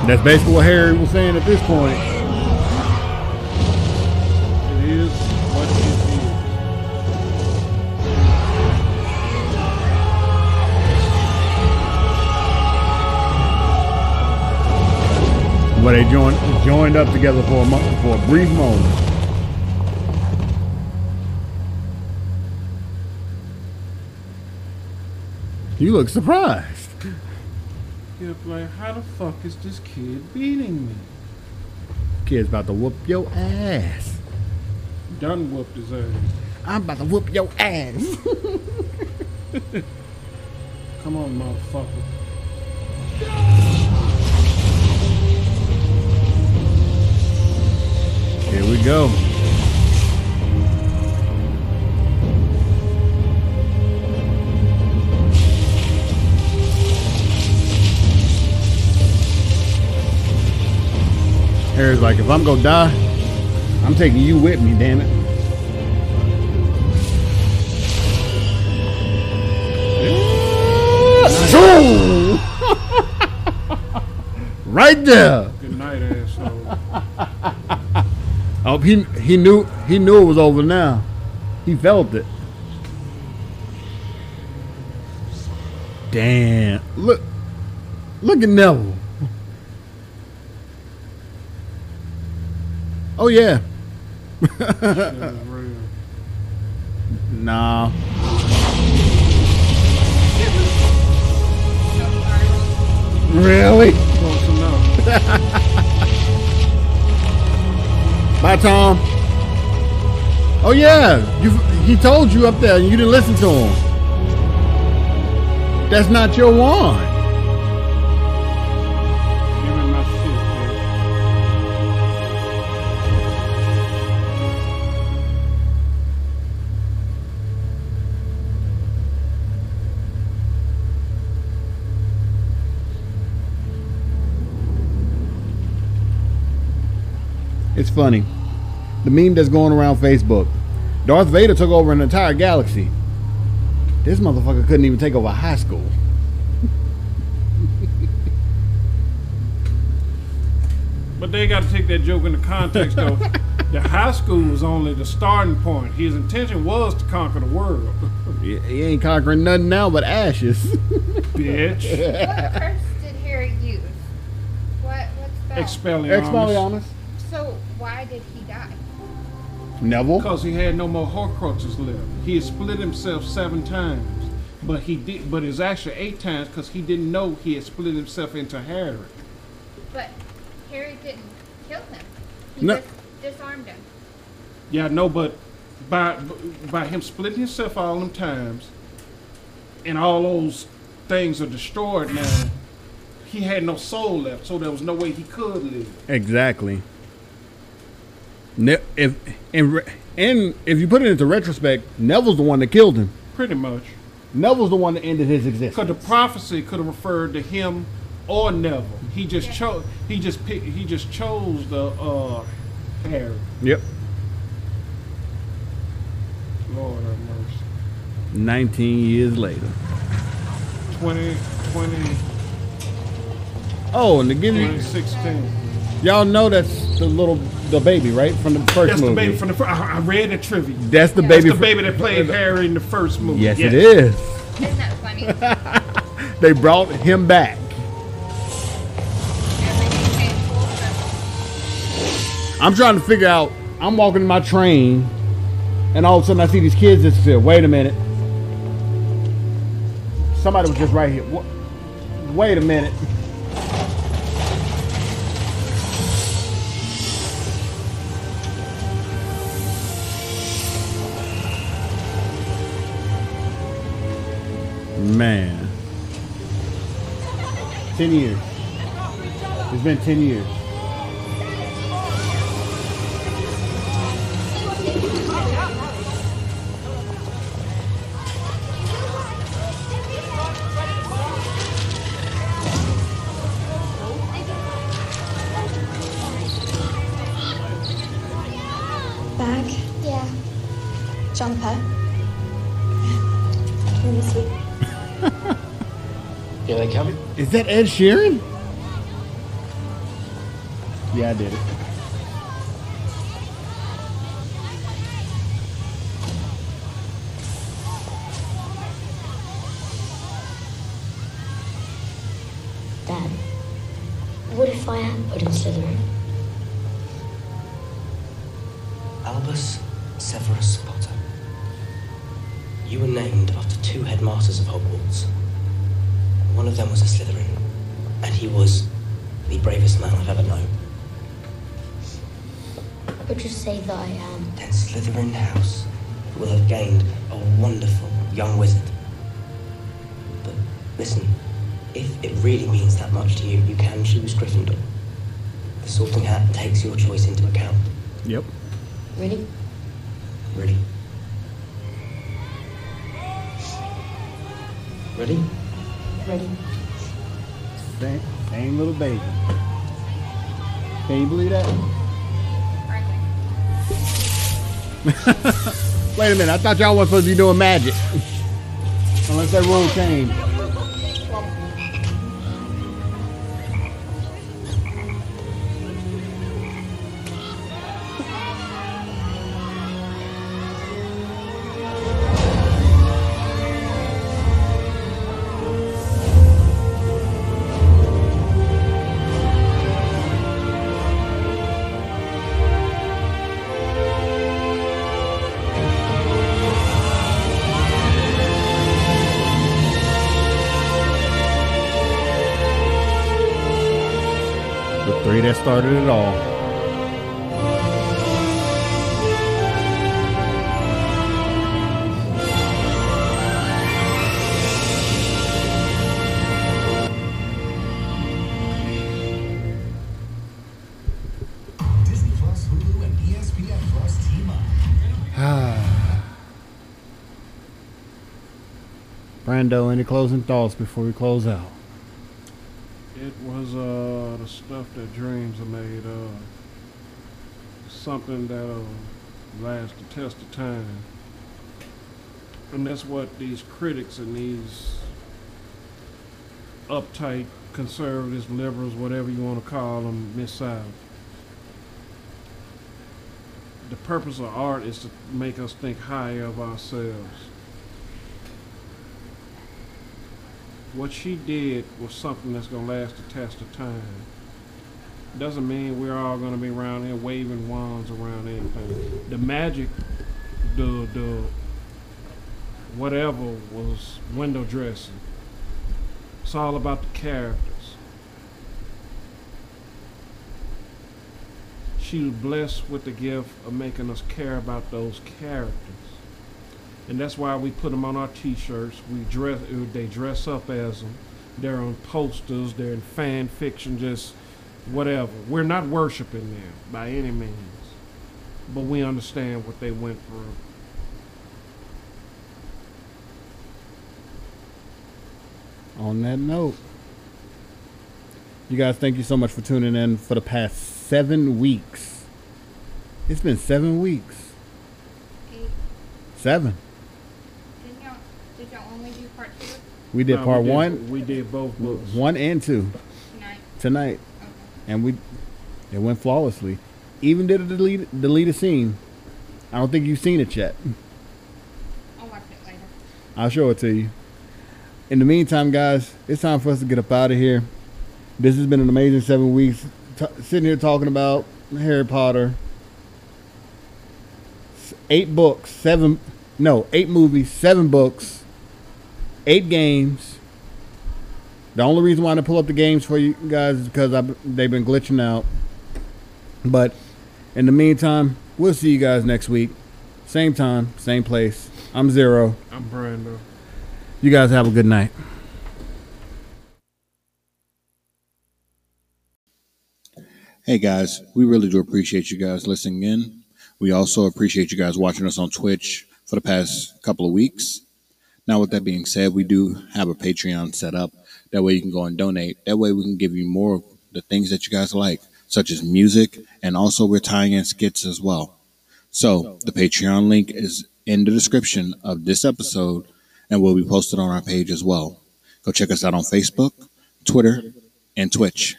Speaker 1: And that's basically what Harry was saying at this point. It is what it is. What they joined joined up together for a for a brief moment. You look surprised.
Speaker 3: Yep, like, how the fuck is this kid beating me?
Speaker 1: Kid's about to whoop your ass.
Speaker 3: Done whooped his ass.
Speaker 1: I'm about to whoop your ass.
Speaker 3: Come on, motherfucker.
Speaker 1: Here we go. Harry's like, if I'm gonna die, I'm taking you with me, damn it. right there. Good night, asshole. oh, he he knew he knew it was over now. He felt it. Damn. Look look at Neville. Oh yeah. nah. Really? Bye, Tom. Oh yeah, you, he told you up there, and you didn't listen to him. That's not your wand. funny. The meme that's going around Facebook. Darth Vader took over an entire galaxy. This motherfucker couldn't even take over high school.
Speaker 3: but they got to take that joke in the context though. the high school was only the starting point. His intention was to conquer the world.
Speaker 1: he, he ain't conquering nothing now but ashes.
Speaker 16: Bitch. what curse did Harry use?
Speaker 3: What? What's that? Expelliarmus. Expelliarmus.
Speaker 1: Neville?
Speaker 3: Because he had no more Horcruxes left. He had split himself seven times. But he did, but it's actually eight times because he didn't know he had split himself into Harry.
Speaker 16: But Harry didn't kill him. He no. just disarmed him.
Speaker 3: Yeah, no, but by by him splitting himself all them times, and all those things are destroyed now. He had no soul left, so there was no way he could live.
Speaker 1: Exactly. Ne- if and re- and if you put it into retrospect, Neville's the one that killed him.
Speaker 3: Pretty much.
Speaker 1: Neville's the one that ended his existence.
Speaker 3: Because the prophecy could have referred to him or Neville. He just chose. He just picked. He just chose the uh, Harry.
Speaker 1: Yep. Lord have mercy. Nineteen years later.
Speaker 3: 20, 20
Speaker 1: Oh, and to give you Y'all know that's the little the baby, right, from the first that's movie. That's the baby
Speaker 3: from
Speaker 1: the
Speaker 3: first. I read the trivia.
Speaker 1: That's the baby. That's the
Speaker 3: baby that played Harry in the first movie.
Speaker 1: Yes, yes.
Speaker 3: it is.
Speaker 1: Isn't that funny? they brought him back. I'm trying to figure out. I'm walking in my train, and all of a sudden I see these kids disappear. Wait a minute. Somebody was just right here. Wait a minute. Man. 10 years. It's been 10 years. Is that Ed Sheeran? Yeah, I did it. much to you, you can choose Gryffindor. The Sorting Hat takes your choice into account. Yep. Ready? Ready? Ready? Ready. Same same little baby. Can you believe that? Wait a minute, I thought y'all was supposed to be doing magic. Unless that rule changed. started it all. Disney Plus, Hulu, and ESPN Plus team up. Brando, any closing thoughts before we close out?
Speaker 3: that dreams are made of. Something that'll last the test of time. And that's what these critics and these uptight conservatives, liberals, whatever you want to call them, miss out. The purpose of art is to make us think higher of ourselves. What she did was something that's going to last the test of time doesn't mean we're all gonna be around here waving wands around anything. The magic, the the whatever was window dressing. It's all about the characters. She was blessed with the gift of making us care about those characters, and that's why we put them on our T-shirts. We dress, they dress up as them. They're on posters. They're in fan fiction. Just whatever. We're not worshiping them by any means, but we understand what they went through.
Speaker 1: On that note, you guys, thank you so much for tuning in for the past seven weeks. It's been seven weeks. Eight. Seven. Did y'all, did y'all only do part two? We did no, part we did, one.
Speaker 3: We did both books.
Speaker 1: One and two. Tonight. Tonight and we it went flawlessly. Even did a delete delete a scene. I don't think you've seen it yet. I'll watch it later. I'll show it to you. In the meantime, guys, it's time for us to get up out of here. This has been an amazing seven weeks. T- sitting here talking about Harry Potter. Eight books, seven, no, eight movies, seven books, eight games the only reason why I pull up the games for you guys is because they've been glitching out. But in the meantime, we'll see you guys next week. Same time, same place. I'm Zero.
Speaker 3: I'm Brando.
Speaker 1: You guys have a good night.
Speaker 17: Hey guys, we really do appreciate you guys listening in. We also appreciate you guys watching us on Twitch for the past couple of weeks. Now, with that being said, we do have a Patreon set up. That way you can go and donate. That way we can give you more of the things that you guys like, such as music, and also we're tying in skits as well. So the Patreon link is in the description of this episode and will be posted on our page as well. Go check us out on Facebook, Twitter, and Twitch.